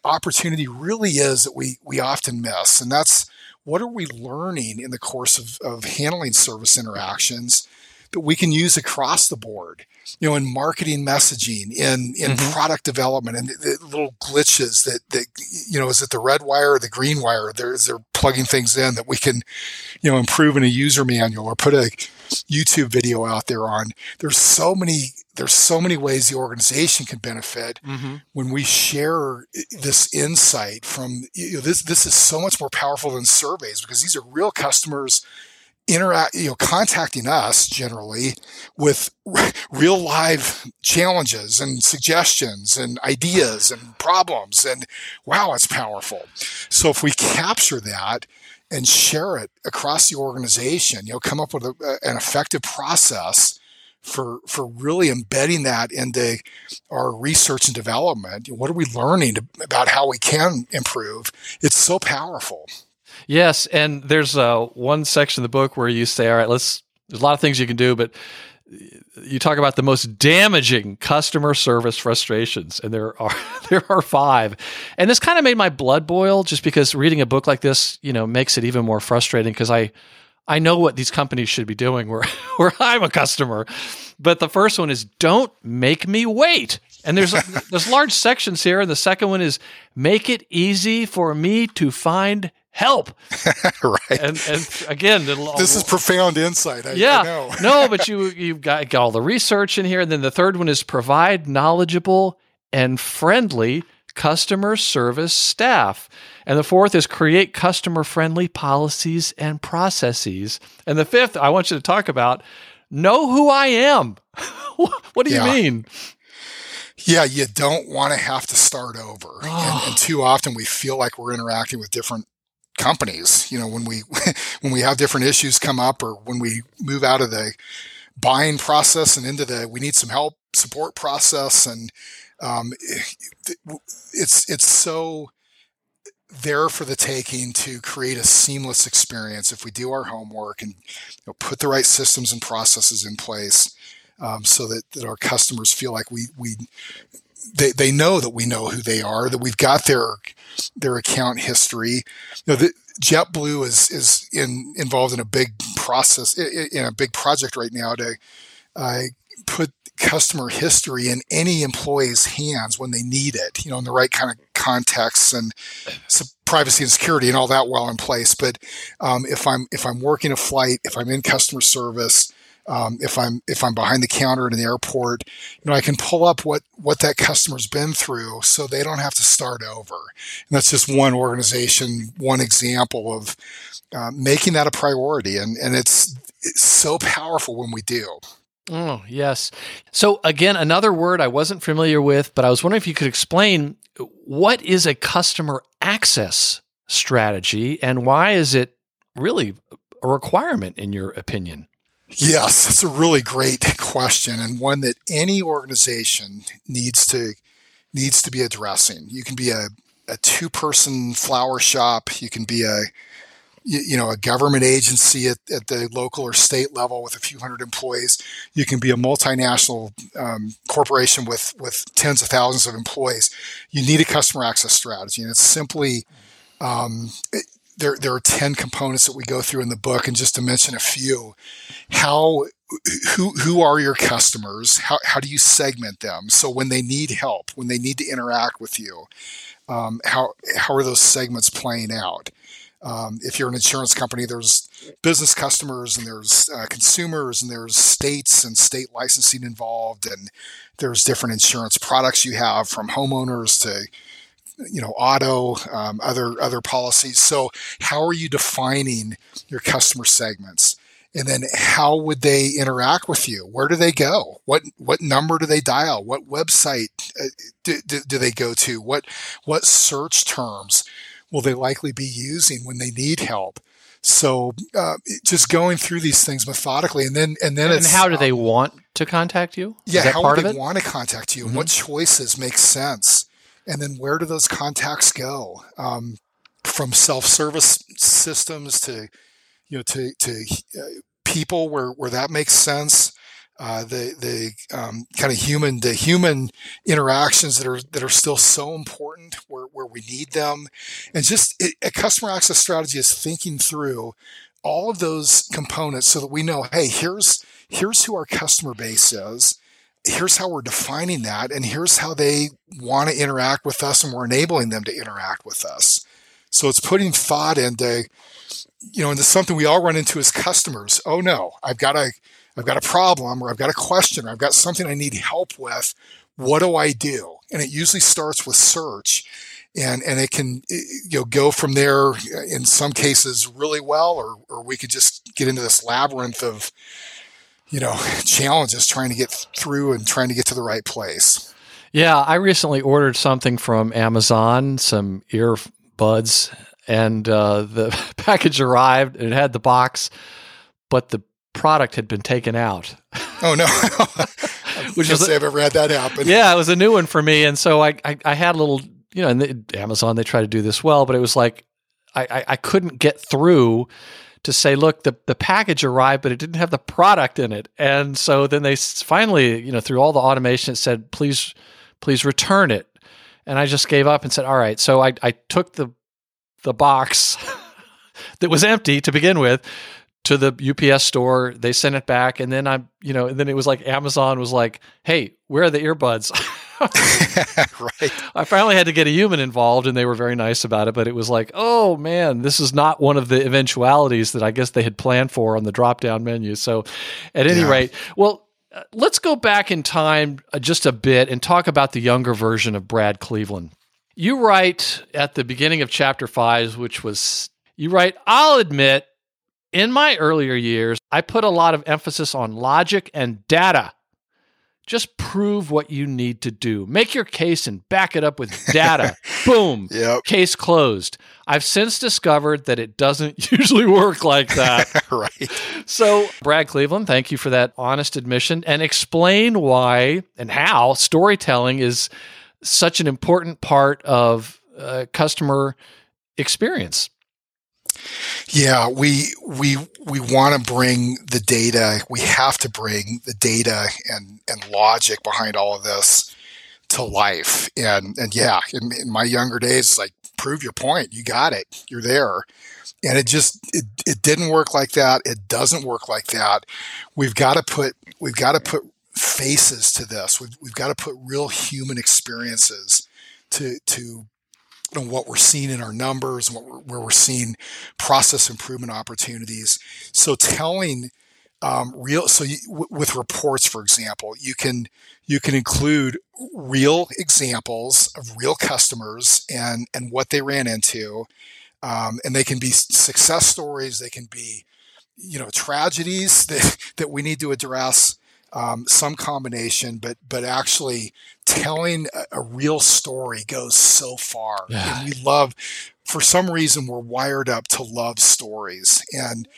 opportunity really is that we we often miss, and that's what are we learning in the course of, of handling service interactions that we can use across the board? You know in marketing messaging in in mm-hmm. product development and the, the, little glitches that that you know is it the red wire or the green wire? They're, they're plugging things in that we can you know improve in a user manual or put a youtube video out there on? There's so many there's so many ways the organization can benefit mm-hmm. when we share this insight from you know, this this is so much more powerful than surveys because these are real customers interact you know contacting us generally with real live challenges and suggestions and ideas and problems and wow it's powerful so if we capture that and share it across the organization you know come up with a, an effective process for for really embedding that into our research and development. What are we learning about how we can improve? It's so powerful. Yes, and there's uh, one section of the book where you say, "All right, let's." There's a lot of things you can do, but you talk about the most damaging customer service frustrations, and there are there are five. And this kind of made my blood boil, just because reading a book like this, you know, makes it even more frustrating because I I know what these companies should be doing where, where I'm a customer. But the first one is don't make me wait. And there's there's large sections here. And the second one is make it easy for me to find help. right. And, and again, this is profound insight. I, yeah. I no, but you you've got, got all the research in here. And then the third one is provide knowledgeable and friendly customer service staff. And the fourth is create customer friendly policies and processes. And the fifth, I want you to talk about know who I am. what do you mean? Yeah, you don't want to have to start over. Oh. And, and too often we feel like we're interacting with different companies. You know, when we when we have different issues come up or when we move out of the buying process and into the we need some help support process and um, it's it's so there for the taking to create a seamless experience if we do our homework and you know, put the right systems and processes in place um, so that, that our customers feel like we we they, they know that we know who they are that we've got their their account history. You know the, JetBlue is is in, involved in a big process in a big project right now to uh, put customer history in any employee's hands when they need it, you know, in the right kind of contexts and privacy and security and all that well in place. But um, if I'm if I'm working a flight, if I'm in customer service, um, if I'm if I'm behind the counter in an airport, you know, I can pull up what what that customer's been through, so they don't have to start over. And that's just one organization, one example of uh, making that a priority, and and it's, it's so powerful when we do. Oh, yes. So, again, another word I wasn't familiar with, but I was wondering if you could explain what is a customer access strategy and why is it really a requirement in your opinion? Yes, that's a really great question and one that any organization needs to needs to be addressing. You can be a, a two person flower shop, you can be a you know a government agency at, at the local or state level with a few hundred employees you can be a multinational um, corporation with with tens of thousands of employees. You need a customer access strategy and it's simply um, it, there, there are 10 components that we go through in the book and just to mention a few how who who are your customers? How, how do you segment them? So when they need help when they need to interact with you um, how how are those segments playing out um, if you're an insurance company, there's business customers and there's uh, consumers and there's states and state licensing involved, and there's different insurance products you have from homeowners to you know auto um, other other policies. So how are you defining your customer segments? And then how would they interact with you? Where do they go? What what number do they dial? What website uh, do, do, do, they go to? What what search terms will they likely be using when they need help? So uh, just going through these things methodically, and then and then and how do um, they want to contact you? Is yeah, how do they want to contact you? Mm-hmm. What choices make sense? And then where do those contacts go? Um, from self-service systems to you know to to uh, people where where that makes sense uh, the the um, kind of human the human interactions that are that are still so important where, where we need them. And just it, a customer access strategy is thinking through all of those components so that we know hey here's here's who our customer base is. Here's how we're defining that and here's how they want to interact with us and we're enabling them to interact with us. So it's putting thought into you know into something we all run into as customers. Oh no i've got to I've got a problem or I've got a question or I've got something I need help with. What do I do? And it usually starts with search and, and it can eh, eh, you know, go from there eh, in some cases really well, or, or we could just get into this labyrinth of, you know, challenges trying to get through and trying to get to the right place. Yeah, I recently ordered something from Amazon, some earbuds, and uh, the package arrived. It had the box, but the product had been taken out. Oh no! Which is say I've ever had that happen. Yeah, it was a new one for me, and so I I, I had a little you know, and Amazon they try to do this well, but it was like I, I, I couldn't get through to say, look, the, the package arrived, but it didn't have the product in it. And so then they finally, you know, through all the automation, it said, please, please return it. And I just gave up and said, all right. So I, I took the, the box that was empty to begin with, to the UPS store. They sent it back, and then I'm, you know, and then it was like Amazon was like, "Hey, where are the earbuds?" right. I finally had to get a human involved, and they were very nice about it. But it was like, oh man, this is not one of the eventualities that I guess they had planned for on the drop down menu. So, at any yeah. rate, well. Uh, let's go back in time uh, just a bit and talk about the younger version of Brad Cleveland. You write at the beginning of chapter five, which was, you write, I'll admit in my earlier years, I put a lot of emphasis on logic and data. Just prove what you need to do. Make your case and back it up with data. Boom. Yep. Case closed. I've since discovered that it doesn't usually work like that. right. So, Brad Cleveland, thank you for that honest admission and explain why and how storytelling is such an important part of uh, customer experience. Yeah, we we we want to bring the data. We have to bring the data and and logic behind all of this to life. And and yeah, in, in my younger days, like prove your point. You got it. You're there. And it just it, it didn't work like that. It doesn't work like that. We've got to put we've got to put faces to this. We've, we've got to put real human experiences to to know, what we're seeing in our numbers, what we're, where we're seeing process improvement opportunities. So telling um, real so you, w- with reports, for example, you can you can include real examples of real customers and and what they ran into, um, and they can be success stories. They can be you know tragedies that that we need to address um, some combination, but but actually telling a, a, real story goes so far. Yeah. And we love, for some reason, we're wired up to love stories, and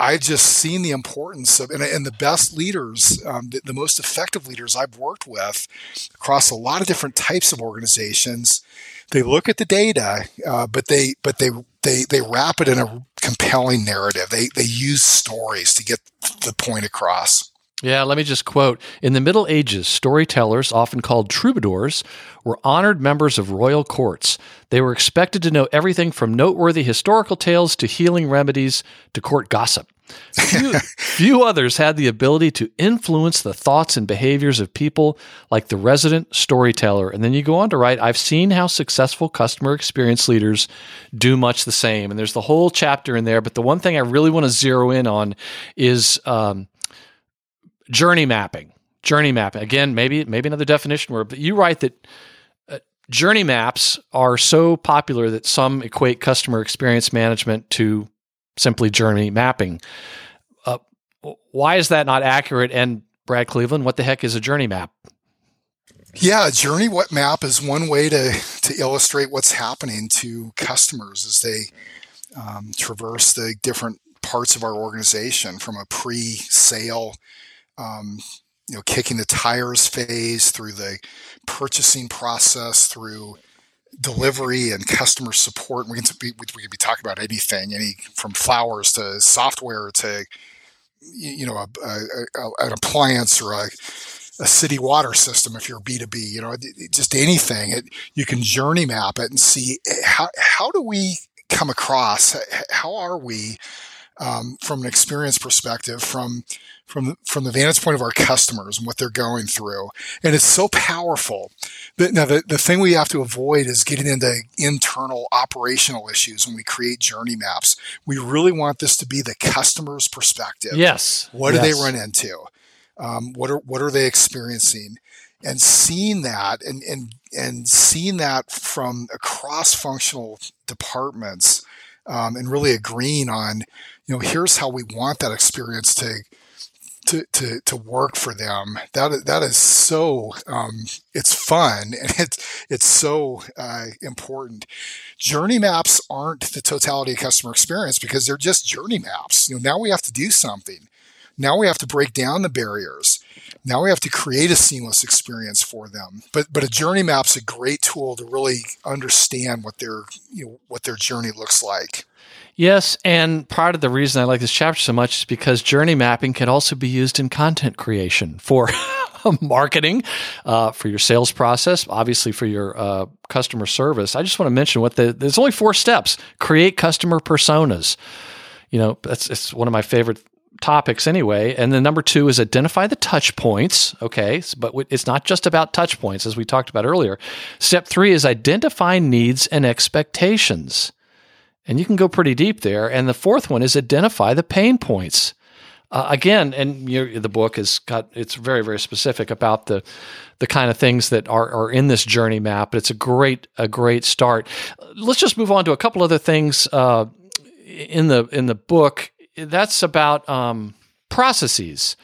I've just seen the importance of, and, and the best leaders, um, the, the, most effective leaders I've worked with across a lot of different types of organizations. They look at the data, uh, but they but they they they wrap it in a compelling narrative. They they use stories to get the point across. Yeah, let me just quote. In the Middle Ages, storytellers, often called troubadours, were honored members of royal courts. They were expected to know everything from noteworthy historical tales to healing remedies to court gossip. Few, few, others had the ability to influence the thoughts and behaviors of people like the resident storyteller. And then you go on to write, I've seen how successful customer experience leaders do much the same. And there's the whole chapter in there. But the one thing I really want to zero in on is um, journey mapping. Journey mapping. Again, maybe maybe another definition word, but you write that uh, journey maps are so popular that some equate customer experience management to simply journey mapping. Uh, why is that not accurate? And Brad Cleveland, what the heck is a journey map? Yeah, journey what map is one way to to illustrate what's happening to customers as they um, traverse the different parts of our organization from a pre-sale um, you know, kicking the tires phase through the purchasing process through delivery and customer support. We can be, we can be talking about anything, any from flowers to software to you know a, a, a, an appliance or a, a city water system if you're B2B, you know, just anything. It, you can journey map it and see eh, how, how do we come across, how are we um, from an experience perspective, from from from the vantage point of our customers and what they're going through. And it's so powerful. That, now, the, the thing we have to avoid is getting into internal operational issues when we create journey maps. We really want this to be the customer's perspective. Yes. What yes. do they run into? Um, what are what are they experiencing? And seeing that and and and seeing that from across functional departments um, and really agreeing on, you know, here's how we want that experience to to, to, to work for them. That that is so um, it's fun and it's it's so uh, important. Journey maps aren't the totality of customer experience because they're just journey maps. You know, now we have to do something. Now we have to break down the barriers. Now we have to create a seamless experience for them. But but a journey map's a great tool to really understand what their you know what their journey looks like. Yes, and part of the reason I like this chapter so much is because journey mapping can also be used in content creation for marketing, uh, for your sales process, obviously for your uh, customer service. I just want to mention what the there's only four steps: create customer personas. You know, that's it's one of my favorite topics anyway. And then number two is identify the touch points. Okay. But it's not just about touch points, as we talked about earlier. Step three is identify needs and expectations. And you can go pretty deep there. And the fourth one is identify the pain points. Uh, again, and the book has got it's very very specific about the the kind of things that are, are in this journey map. But it's a great a great start. Let's just move on to a couple other things uh, in the in the book. That's about um, processes,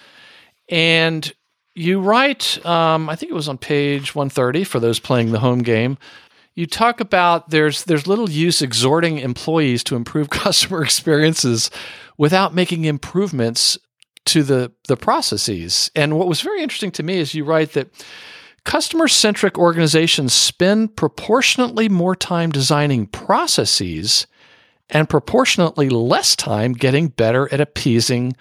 and you write. Um, I think it was on page one thirty for those playing the home game you talk about there's there's little use exhorting employees to improve customer experiences without making improvements to the the processes. And what was very interesting to me is you write that customer centric organizations spend proportionately more time designing processes and proportionately less time getting better at appeasing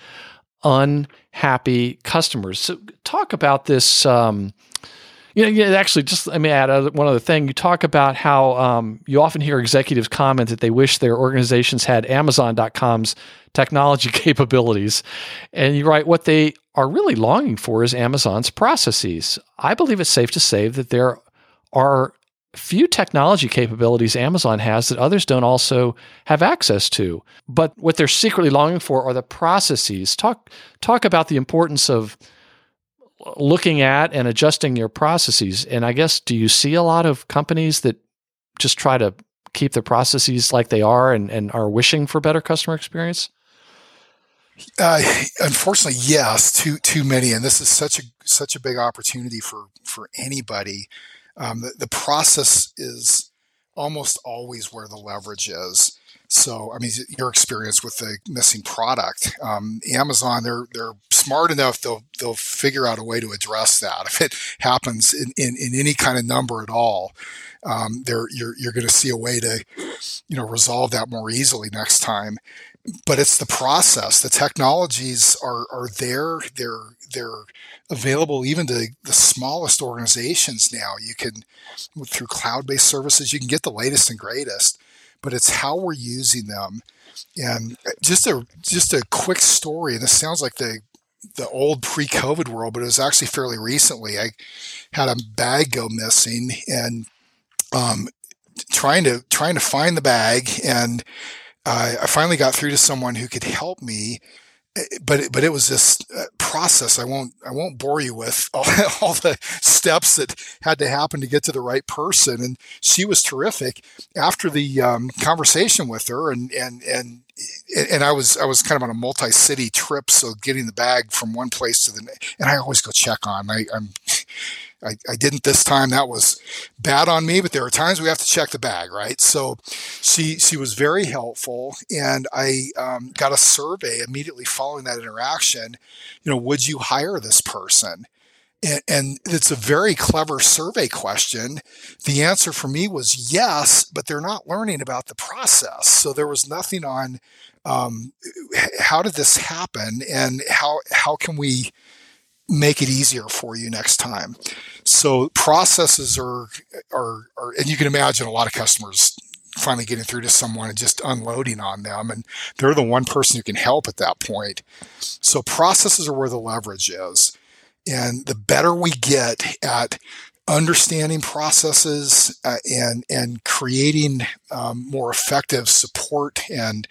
unhappy customers. So talk about this um, You know, actually, just let me add one other thing. You talk about how um, you often hear executives comment that they wish their organizations had Amazon.com's technology capabilities. And you write, what they are really longing for is Amazon's processes. I believe it's safe to say that there are few technology capabilities Amazon has that others don't also have access to. But what they're secretly longing for are the processes. Talk talk about the importance of looking at and adjusting your processes. And I guess do you see a lot of companies that just try to keep their processes like they are and, and are wishing for better customer experience? Uh, unfortunately, yes, too too many, and this is such a such a big opportunity for for anybody. Um, the, the process is almost always where the leverage is. So, I mean, your experience with the missing product, um, Amazon, they're they're smart enough they'll they'll figure out a way to address that. If it happens in, in, in any kind of number at all, um, you're you're going to see a way to, you know, resolve that more easily next time but it's the process. The technologies are are there. They're they're available even to the smallest organizations now. You can through cloud based services, you can get the latest and greatest. But it's how we're using them. And just a just a quick story. And this sounds like the the old pre-COVID world, but it was actually fairly recently. I had a bag go missing, and um, trying to trying to find the bag and uh, I finally got through to someone who could help me eh, but but it was this uh, process. I won't I won't bore you with all, all, the steps that had to happen to get to the right person. And she was terrific. After the um, conversation with her, and and and and I was I was kind of on a multi city trip, so getting the bag from one place to the and I always go check on. I, I'm I, I didn't this time. That was bad on me, but there are times we have to check the bag, right? So she she was very helpful, and I um, got a survey immediately following that interaction. You know, would you hire this person? And, and it's a very clever survey question. The answer for me was yes, but they're not learning about the process. So there was nothing on um, how did this happen and how how can we make it easier for you next time. So processes are, are, are, and you can imagine a lot of customers finally getting through to someone and just unloading on them. And they're the one person who can help at that point. So processes are where the leverage is. And the better we get at understanding processes uh, and and creating um, more effective support and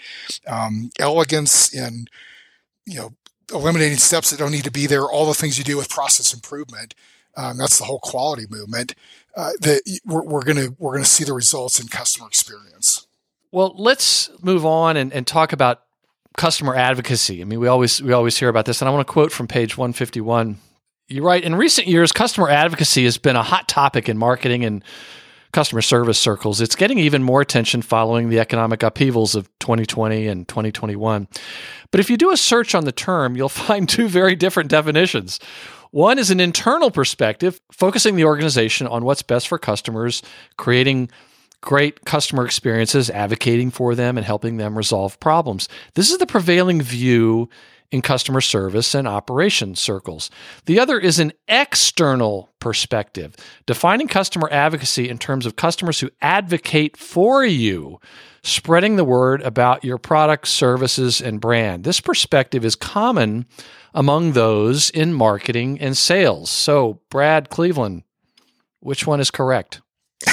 um, elegance and you know eliminating steps that don't need to be there, all the things you do with process improvement. Um, that's the whole quality movement. Uh, that we're, we're gonna we're gonna see the results in customer experience. Well, let's move on and, and talk about customer advocacy. I mean, we always we always hear about this, and I want to quote from page one fifty one. You're right. In recent years, customer advocacy has been a hot topic in marketing and customer service circles. It's getting even more attention following the economic upheavals of 2020 and 2021. But if you do a search on the term, you'll find two very different definitions. One is an internal perspective, focusing the organization on what's best for customers, creating great customer experiences, advocating for them, and helping them resolve problems. This is the prevailing view in customer service and operations circles. The other is an external perspective, defining customer advocacy in terms of customers who advocate for you, spreading the word about your products, services, and brand. This perspective is common among those in marketing and sales. So, Brad Cleveland, which one is correct?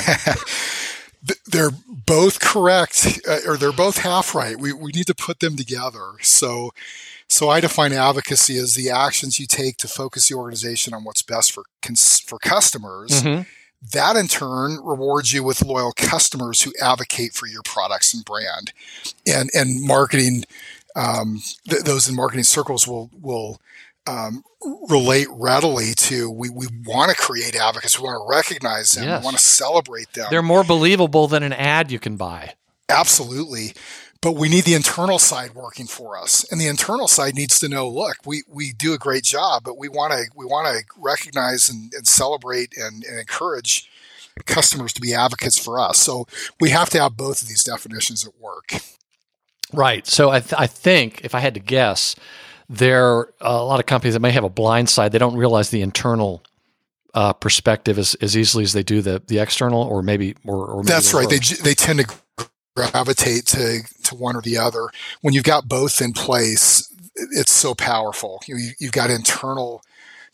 they're both correct, uh, or they're both half right. We, we need to put them together. So, so I define advocacy as the actions you take to focus the organization on what's best for cons- for customers. Mm-hmm. That in turn rewards you with loyal customers who advocate for your products and brand, and and marketing. Um, th- those in marketing circles will will um, relate readily to we, we want to create advocates we want to recognize them yes. we want to celebrate them they're more believable than an ad you can buy absolutely but we need the internal side working for us. And the internal side needs to know look we, we do a great job but we want to we want to recognize and, and celebrate and, and, encourage customers to be advocates for us. So we have to have both of these definitions at work. Right. So i, th- I think if i had to guess there are a lot of companies that may have a blind side they don't realize the internal uh, perspective as, as easily as they do the the external, or maybe or, or maybe that's right. They they tend to gravitate to to one or the other. When you've got both in place, it's so powerful. You, you've got internal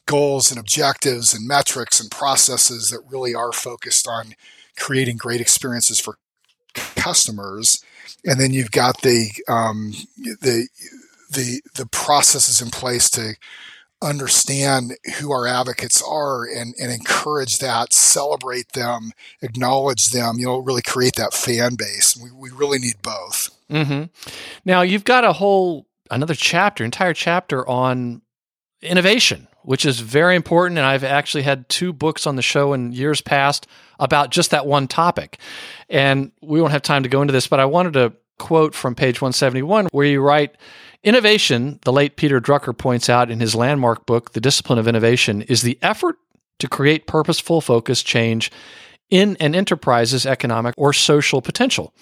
goals and objectives and metrics and processes that really are focused on creating great experiences for customers, and then you've got the um, the the the processes in place to understand who our advocates are and, and encourage that, celebrate them, acknowledge them, you know, really create that fan base. We, we really need both. Mm-hmm. Now, you've got a whole, another chapter, entire chapter on innovation, which is very important. And I've actually had two books on the show in years past about just that one topic. And we won't have time to go into this, but I wanted to quote from page 171 where you write, Innovation, the late Peter Drucker points out in his landmark book, The Discipline of Innovation, is the effort to create purposeful, focused change in an enterprise's economic or social potential.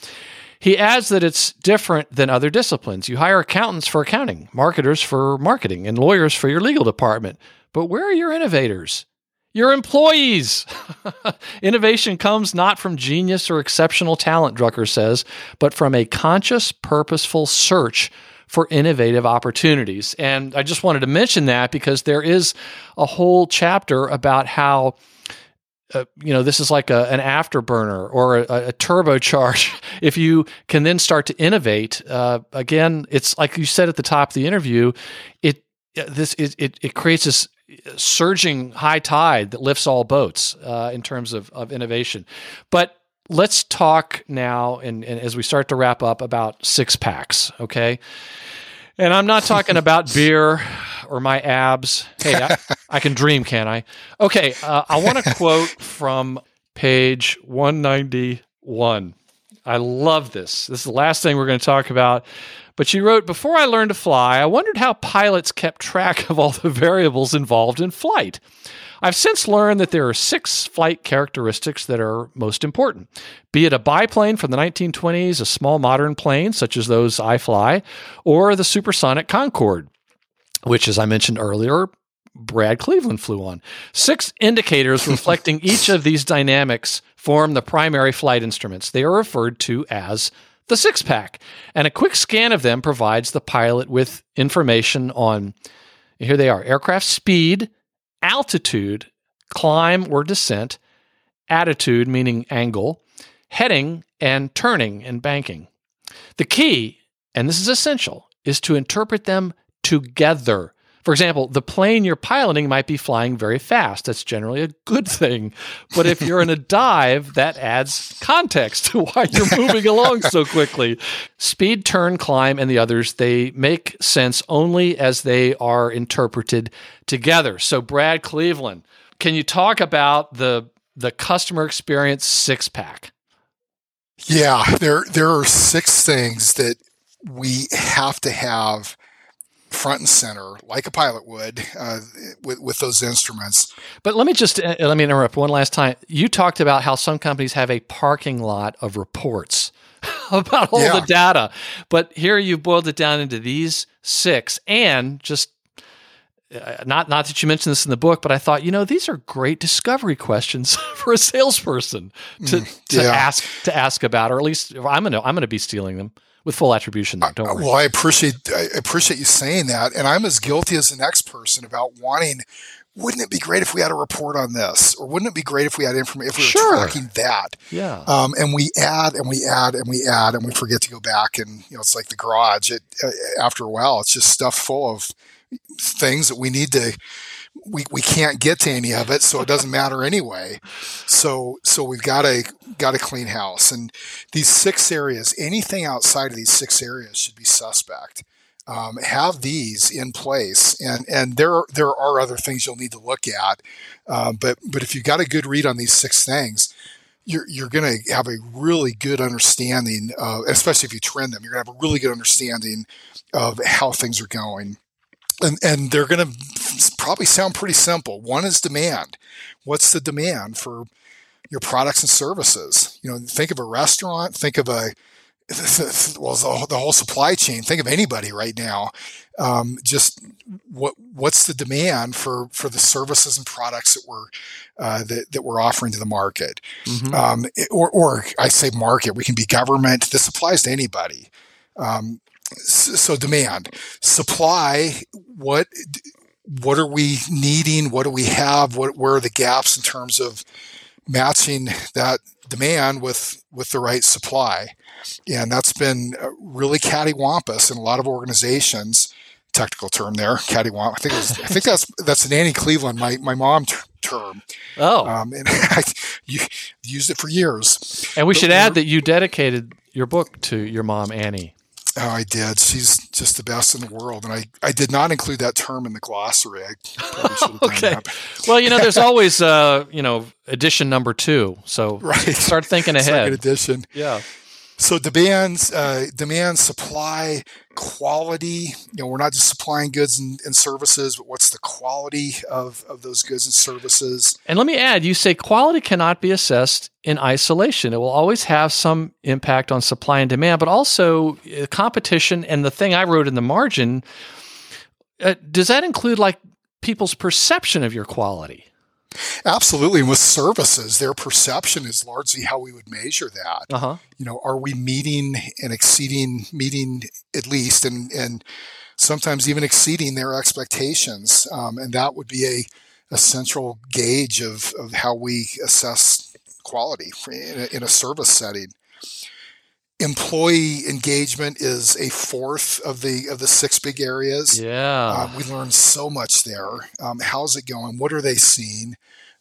He adds that it's different than other disciplines. You hire accountants for accounting, marketers for marketing, and lawyers for your legal department. But where are your innovators? Your employees. Innovation comes not from genius or exceptional talent, Drucker says, but from a conscious, purposeful search for innovative opportunities. And I just wanted to mention that because there is a whole chapter about how. Uh, you know, this is like a, an afterburner or a, a, turbocharge. If you can then start to innovate, uh, again, it's like you said at the top of the interview. It this it it, it creates this surging high tide that lifts all boats uh, in terms of, of innovation. But let's talk now, and, and as we start to wrap up, about six packs. Okay. And I'm not talking about beer or my abs. Hey, I, I can dream, can I? Okay, uh, I want to quote from page 191. I love this. This is the last thing we're going to talk about. But she wrote Before I learned to fly, I wondered how pilots kept track of all the variables involved in flight. I've since learned that there are six flight characteristics that are most important. Be it a biplane from the 1920s, a small modern plane such as those I fly, or the supersonic Concorde, which, as I mentioned earlier, Brad Cleveland flew on. Six indicators reflecting each of these dynamics form the primary flight instruments. They are referred to as the six pack, and a quick scan of them provides the pilot with information on here they are aircraft speed, altitude, climb or descent, attitude, meaning angle, heading, and turning and banking. The key, and this is essential, is to interpret them together. For example, the plane you're piloting might be flying very fast. That's generally a good thing. But if you're in a dive, that adds context to why you're moving along so quickly. Speed, turn, climb, and the others, they make sense only as they are interpreted together. So, Brad Cleveland, can you talk about the the customer experience six pack? Yeah, there there are six things that we have to have front and center, like a pilot would, uh, with, with those instruments. But let me just uh, let me interrupt one last time. You talked about how some companies have a parking lot of reports about all yeah. the data, but here you boiled it down into these six, and just uh, not not that you mentioned this in the book, but I thought you know these are great discovery questions for a salesperson to mm, to ask to ask about, or at least I'm gonna I'm gonna be stealing them with full attribution. Though, don't worry. Well, I appreciate I appreciate you saying that, and I'm as guilty as the next person about wanting. Wouldn't it be great if we had a report on this, or wouldn't it be great if we had information if we were sure. tracking that? Yeah. Um, and we add and we add and we add and we forget to go back and you know it's like the garage. It uh, after a while it's just stuff full of things that we need to we, we can't get to any of it, so it doesn't matter anyway. So so we've got a got a clean house, and these six areas, anything outside of these six areas should be suspect. Um, have these in place, and and there are, there are other things you'll need to look at, uh, but but if you've got a good read on these six things, you're you're going to have a really good understanding, of, especially if you trend them. You're going to have a really good understanding of how things are going and, and they're going to probably sound pretty simple. One is demand. What's the demand for your products and services? You know, think of a restaurant, think of a well, the, the whole supply chain. Think of anybody right now. Um, just what what's the demand for for the services and products that we're uh, that, that we're offering to the market, mm-hmm. um, or or I say market. We can be government. This applies to anybody. Um, so, so demand, supply. What what are we needing? What do we have? What where are the gaps in terms of matching that demand with with the right supply? And that's been uh, really cattywampus in a lot of organizations. Technical term there, cattywampus. I think was, I think that's that's an Annie Cleveland, my my mom t- term. Oh, um, and I used it for years. And we but should add that you dedicated your book to your mom, Annie. Oh, I did. She's just the best in the world, and I, I did not include that term in the glossary. I okay. Well, you know, there's always uh, you know edition number two, so right. start thinking ahead. Second edition. Yeah. So demands, uh, demand, supply, quality. You know, we're not just supplying goods and, and, services, but what's the quality of, of those goods and services? And let me add, you say quality cannot be assessed in isolation. It will always have some impact on supply and demand, but also uh, competition. And the thing I wrote in the margin, uh, does that include like people's perception of your quality? Absolutely. And with services, their perception is largely how we would measure that. Uh-huh. You know, are we meeting and exceeding, meeting at least, and, and sometimes even exceeding their expectations? Um, and that would be a, a central gauge of, of how we assess quality in a, in a service setting employee engagement is a fourth of the of the six big areas. Yeah, um, we learned so much there. Um, how's it going? What are they seeing?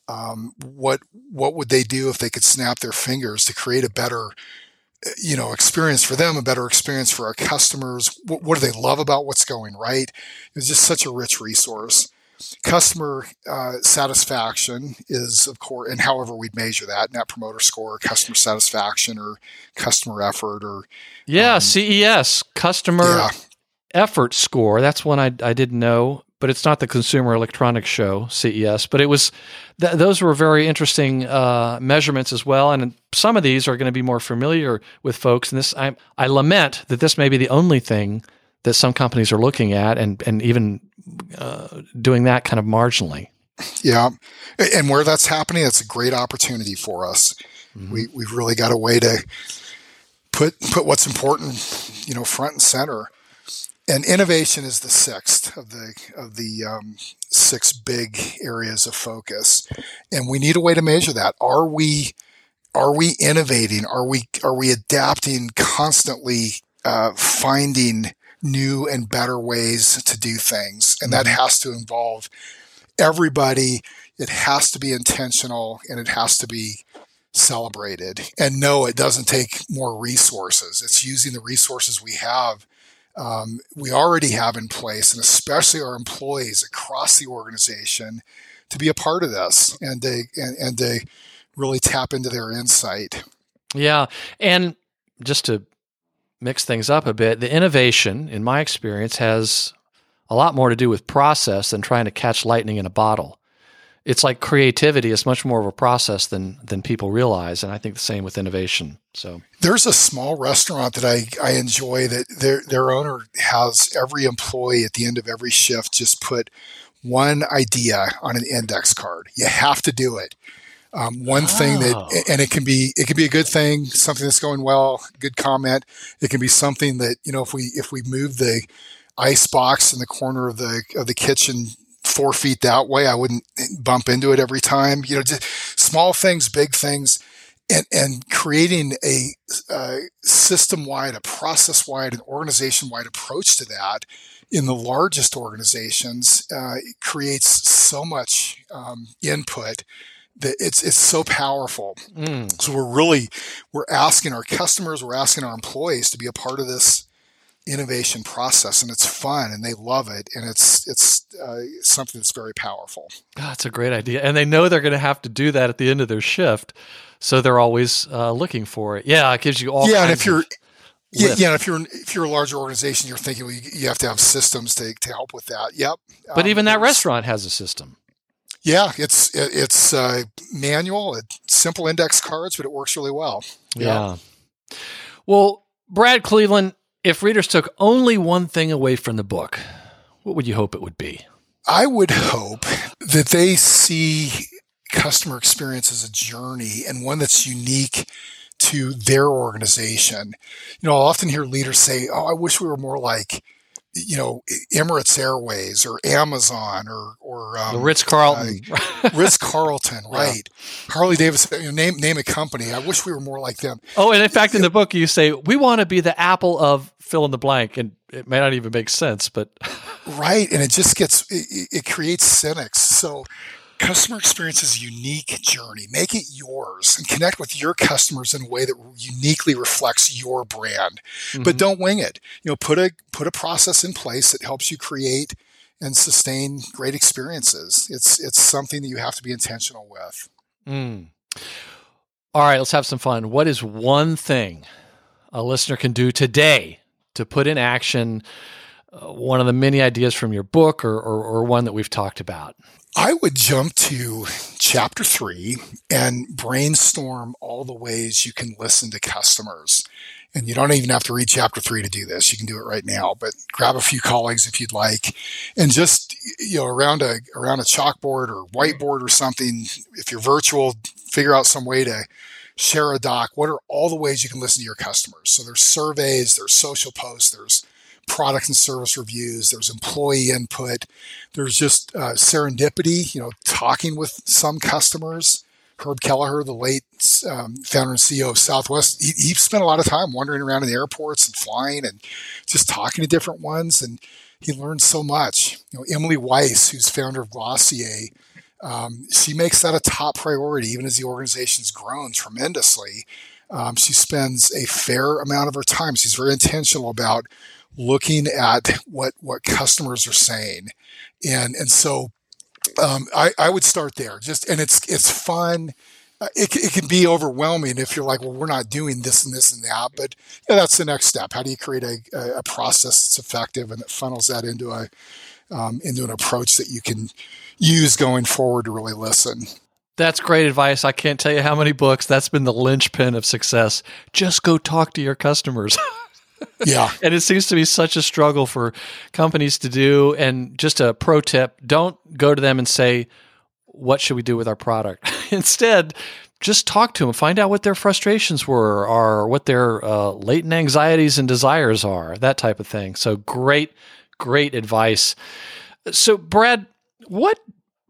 Um, what what would they do if they could snap their fingers to create a better you know experience for them a better experience for our customers what, what do they love about what's going right it's just such a rich resource Customer uh, satisfaction is, of course, and however we measure that net promoter score, customer satisfaction, or customer effort, or yeah, um, CES, customer yeah. effort score. That's one I, I didn't know, but it's not the Consumer Electronics Show, CES. But it was th- those were very interesting uh, measurements as well, and some of these are going to be more familiar with folks. And this, I, I lament that this may be the only thing that some companies are looking at and, and even uh, doing that kind of marginally. Yeah. And where that's happening, it's a great opportunity for us. Mm-hmm. We, we've really got a way to put, put what's important, you know, front and center. And innovation is the sixth of the, of the um, six big areas of focus. And we need a way to measure that. Are we, are we innovating? Are we, are we adapting constantly, uh, finding new and better ways to do things. And that mm-hmm. has to involve everybody. It has to be intentional and it has to be celebrated. And no, it doesn't take more resources. It's using the resources we have, um, we already have in place, and especially our employees across the organization to be a part of this and to, and, and to really tap into their insight. Yeah. And just to mix things up a bit, the innovation, in my experience, has a lot more to do with process than trying to catch lightning in a bottle. It's like creativity is much more of a process than than people realize, and I think the same with innovation. So there's a small restaurant that I, I enjoy that their their owner has every employee at the end of every shift just put one idea on an index card. You have to do it. Um, one oh. thing that, oh. and it can be, it can be a good thing, something that's going well, good comment. It can be something that, you know, if we, if we move the ice box in the corner of the, of the kitchen four feet that way, I wouldn't bump into it every time, you know, just small things, big things. And, and creating a, a system wide, a process wide, an organization wide approach to that in the largest organizations uh, creates so much um, input that it's it's so powerful. Mm. So we're really we're asking our customers, we're asking our employees to be a part of this innovation process, and it's fun, and they love it, and it's it's uh, something that's very powerful. Oh, that's a great idea, and they know they're going to have to do that at the end of their shift, so they're always uh, looking for it. Yeah, it gives you all. Yeah, and if you're yeah, yeah, if you're if you're a larger organization, you're thinking well, you, you, have to have systems to to help with that. Yep. But um, even that restaurant has a system. Yeah, it's it's uh, manual, simple index cards, but it works really well. Yeah. yeah. Well, Brad Cleveland, if readers took only one thing away from the book, what would you hope it would be? I would hope that they see customer experience as a journey and one that's unique to their organization. You know, I'll often hear leaders say, "Oh, I wish we were more like." You know Emirates Airways or Amazon or or um, Ritz Carlton, uh, Ritz Carlton, right? Yeah. Harley Davidson. You know, name name a company. I wish we were more like them. Oh, and in fact, in the book, you say we want to be the Apple of fill in the blank, and it may not even make sense, but right, and it just gets it, it creates cynics. So customer experience is a unique journey. Make it yours and connect with your customers in a way that uniquely reflects your brand. Mm-hmm. But don't wing it. You know, put a put a process in place that helps you create and sustain great experiences. It's it's something that you have to be intentional with. Mm. All right, let's have some fun. What is one thing a listener can do today to put in action uh, one of the many ideas from your book or, or, or one that we've talked about? I would jump to chapter three and brainstorm all the ways you can listen to customers. And you don't even have to read chapter three to do this. You can do it right now, but grab a few colleagues if you'd like and just, you know, around a, around a chalkboard or whiteboard or something. If you're virtual, figure out some way to share a doc. What are all the ways you can listen to your customers? So there's surveys, there's social posts, there's product and service reviews, there's employee input, there's just uh, serendipity, you know, talking with some customers. Herb Kelleher, the late um, founder and CEO of Southwest, he, he, spent a lot of time wandering around in the airports and flying and just talking to different ones. And he learned so much. You know, Emily Weiss, who's founder of Glossier, um, she makes that a top priority, even as the organization's grown tremendously. Um, she spends a fair amount of her time. She's very intentional about looking at what what customers are saying, and and so um, I, I would start there. Just and it's it's fun. Uh, it, it can be overwhelming if you're like, well, we're not doing this and this and that, but you know, that's the next step. How do you create a, a process that's effective and that funnels that into a um, into an approach that you can use going forward to really listen? That's great advice. I can't tell you how many books that's been the linchpin of success. Just go talk to your customers. Yeah. and it seems to be such a struggle for companies to do. And just a pro tip don't go to them and say, What should we do with our product? Instead, just talk to them, find out what their frustrations were, or what their uh, latent anxieties and desires are, that type of thing. So, great, great advice. So, Brad, what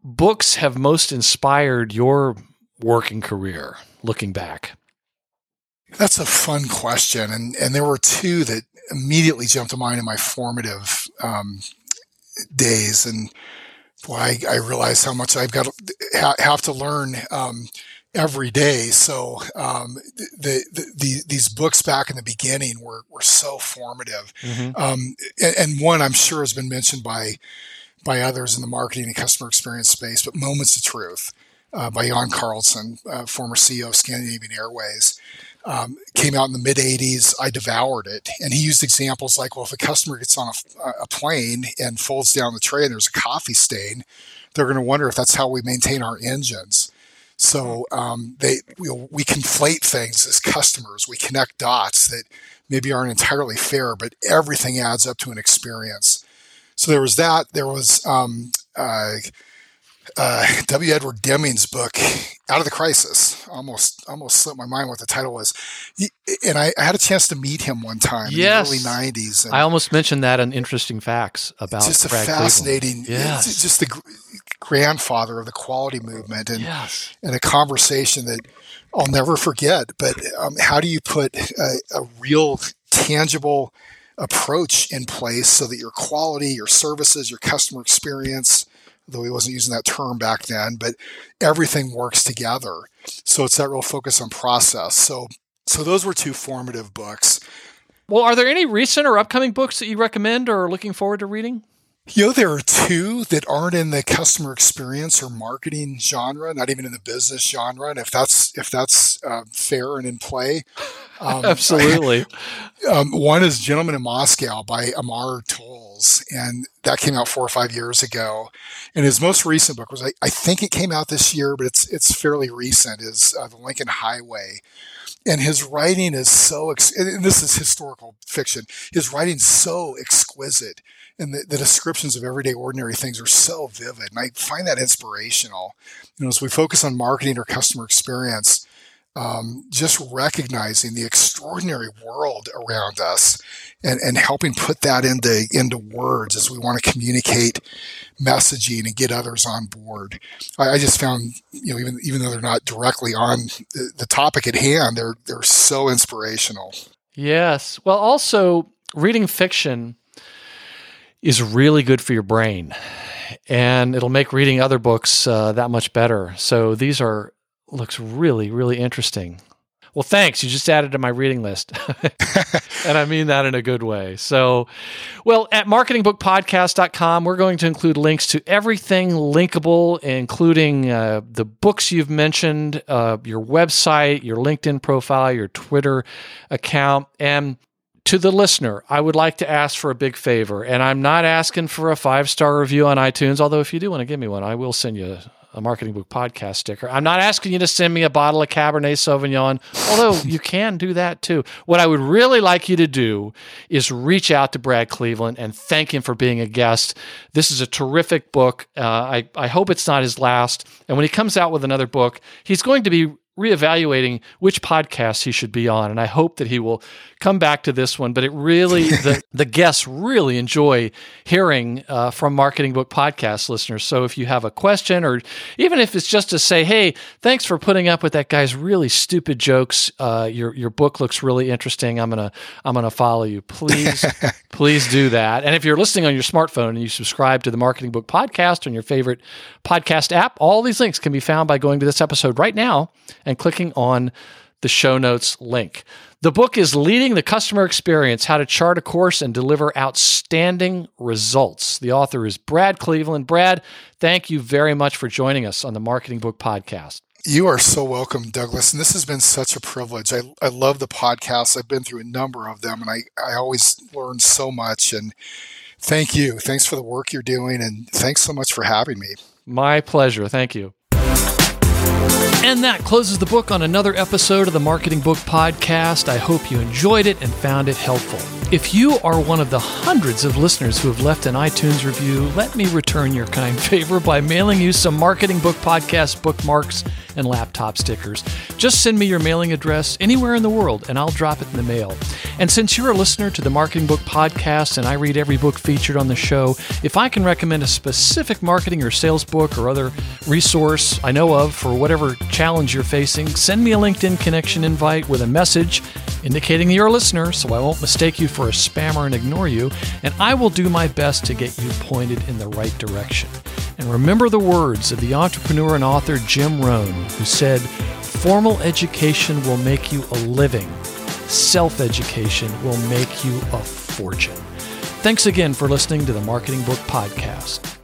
books have most inspired your working career looking back? That's a fun question, and and there were two that immediately jumped to mind in my formative um, days, and boy, I, I realized how much I've got to have to learn um, every day. So um, the, the, the, these books back in the beginning were were so formative, mm-hmm. um, and, and, one I'm sure has been mentioned by by others in the marketing and customer experience space, but Moments of Truth uh, by Jan Carlzon, uh, former CEO of Scandinavian Airways um, came out in the mid 80s. I devoured it. And he used examples like, well, if a customer gets on a, a plane and folds down the tray and there's a coffee stain, they're going to wonder if that's how we maintain our engines. So um, they we, we conflate things as customers. We connect dots that maybe aren't entirely fair, but everything adds up to an experience. So there was that. There was um, uh, uh, W. Edward Deming's book, Out of the Crisis. Almost, almost slipped my mind what the title was. He, and I, I, had a chance to meet him one time yes. in the early '90s. I almost mentioned that in interesting facts about just Brad a fascinating, yes. just the grandfather of the quality movement, and yes. and a conversation that I'll never forget. But um, how do you put a, a real, tangible approach in place so that your quality, your services, your customer experience though he wasn't using that term back then, but everything works together. So it's that real focus on process. So so those were two formative books. Well, are there any recent or upcoming books that you recommend or are looking forward to reading? You know, there are two that aren't in the customer experience or marketing genre, not even in the business genre. And if that's if that's uh, fair and in play, um, absolutely. um, one is "Gentleman in Moscow" by Amor Towles, and that came out four or five years ago. And his most recent book was, I, I think it came out this year, but it's it's fairly recent. Is uh, "The Lincoln Highway." and his writing is so ex- and this is historical fiction his writing's so exquisite and the, the, descriptions of everyday ordinary things are so vivid and i find that inspirational you know as we focus on marketing or customer experience um, just recognizing the extraordinary world around us and, and helping put that into into words as we want to communicate messaging and get others on board. I, I just found, you know, even even though they're not directly on the, the topic at hand, they're they're so inspirational. Yes. Well, also reading fiction is really good for your brain, and it'll make reading other books uh, that much better. So these are looks really really interesting. Well, thanks. You just added to my reading list. and I mean that in a good way. So, well, at marketingbookpodcast.com, we're going to include links to everything linkable, including uh, the books you've mentioned, uh, your website, your LinkedIn profile, your Twitter account. And to the listener, I would like to ask for a big favor. And I'm not asking for a five star review on iTunes, although if you do want to give me one, I will send you a marketing book podcast sticker. I'm not asking you to send me a bottle of Cabernet Sauvignon, although you can do that too. What I would really like you to do is reach out to Brad Cleveland and thank him for being a guest. This is a terrific book. Uh, I, I hope it's not his last. And when he comes out with another book, he's going to be reevaluating which podcast he should be on. And I hope that he will come back to this one. But it really, the, the guests really enjoy hearing uh, from Marketing Book Podcast listeners. So if you have a question, or even if it's just to say, hey, thanks for putting up with that guy's really stupid jokes. Uh, your your book looks really interesting. I'm gonna I'm gonna follow you. Please, please do that. And if you're listening on your smartphone and you subscribe to the Marketing Book Podcast on your favorite podcast app, all these links can be found by going to this episode right now and clicking on the show notes link. The book is Leading the Customer Experience How to Chart a Course and Deliver Outstanding Results. The author is Brad Cleveland. Brad, thank you very much for joining us on the Marketing Book Podcast. You are so welcome, Douglas. And this has been such a privilege. I, I love the podcast. I've been through a number of them and I, I always learn so much. And thank you. Thanks for the work you're doing. And thanks so much for having me. My pleasure. Thank you. And that closes the book on another episode of the Marketing Book Podcast. I hope you enjoyed it and found it helpful. If you are one of the hundreds of listeners who have left an iTunes review, let me return your kind favor by mailing you some Marketing Book Podcast bookmarks and laptop stickers. Just send me your mailing address anywhere in the world and I'll drop it in the mail. And since you're a listener to the Marketing Book Podcast and I read every book featured on the show, if I can recommend a specific marketing or sales book or other resource I know of for whatever challenge you're facing, send me a LinkedIn connection invite with a message indicating you're a listener so I won't mistake you for a spammer and ignore you, and I will do my best to get you pointed in the right direction. And remember the words of the entrepreneur and author Jim Rohn, who said, Formal education will make you a living, self education will make you a fortune. Thanks again for listening to the Marketing Book Podcast.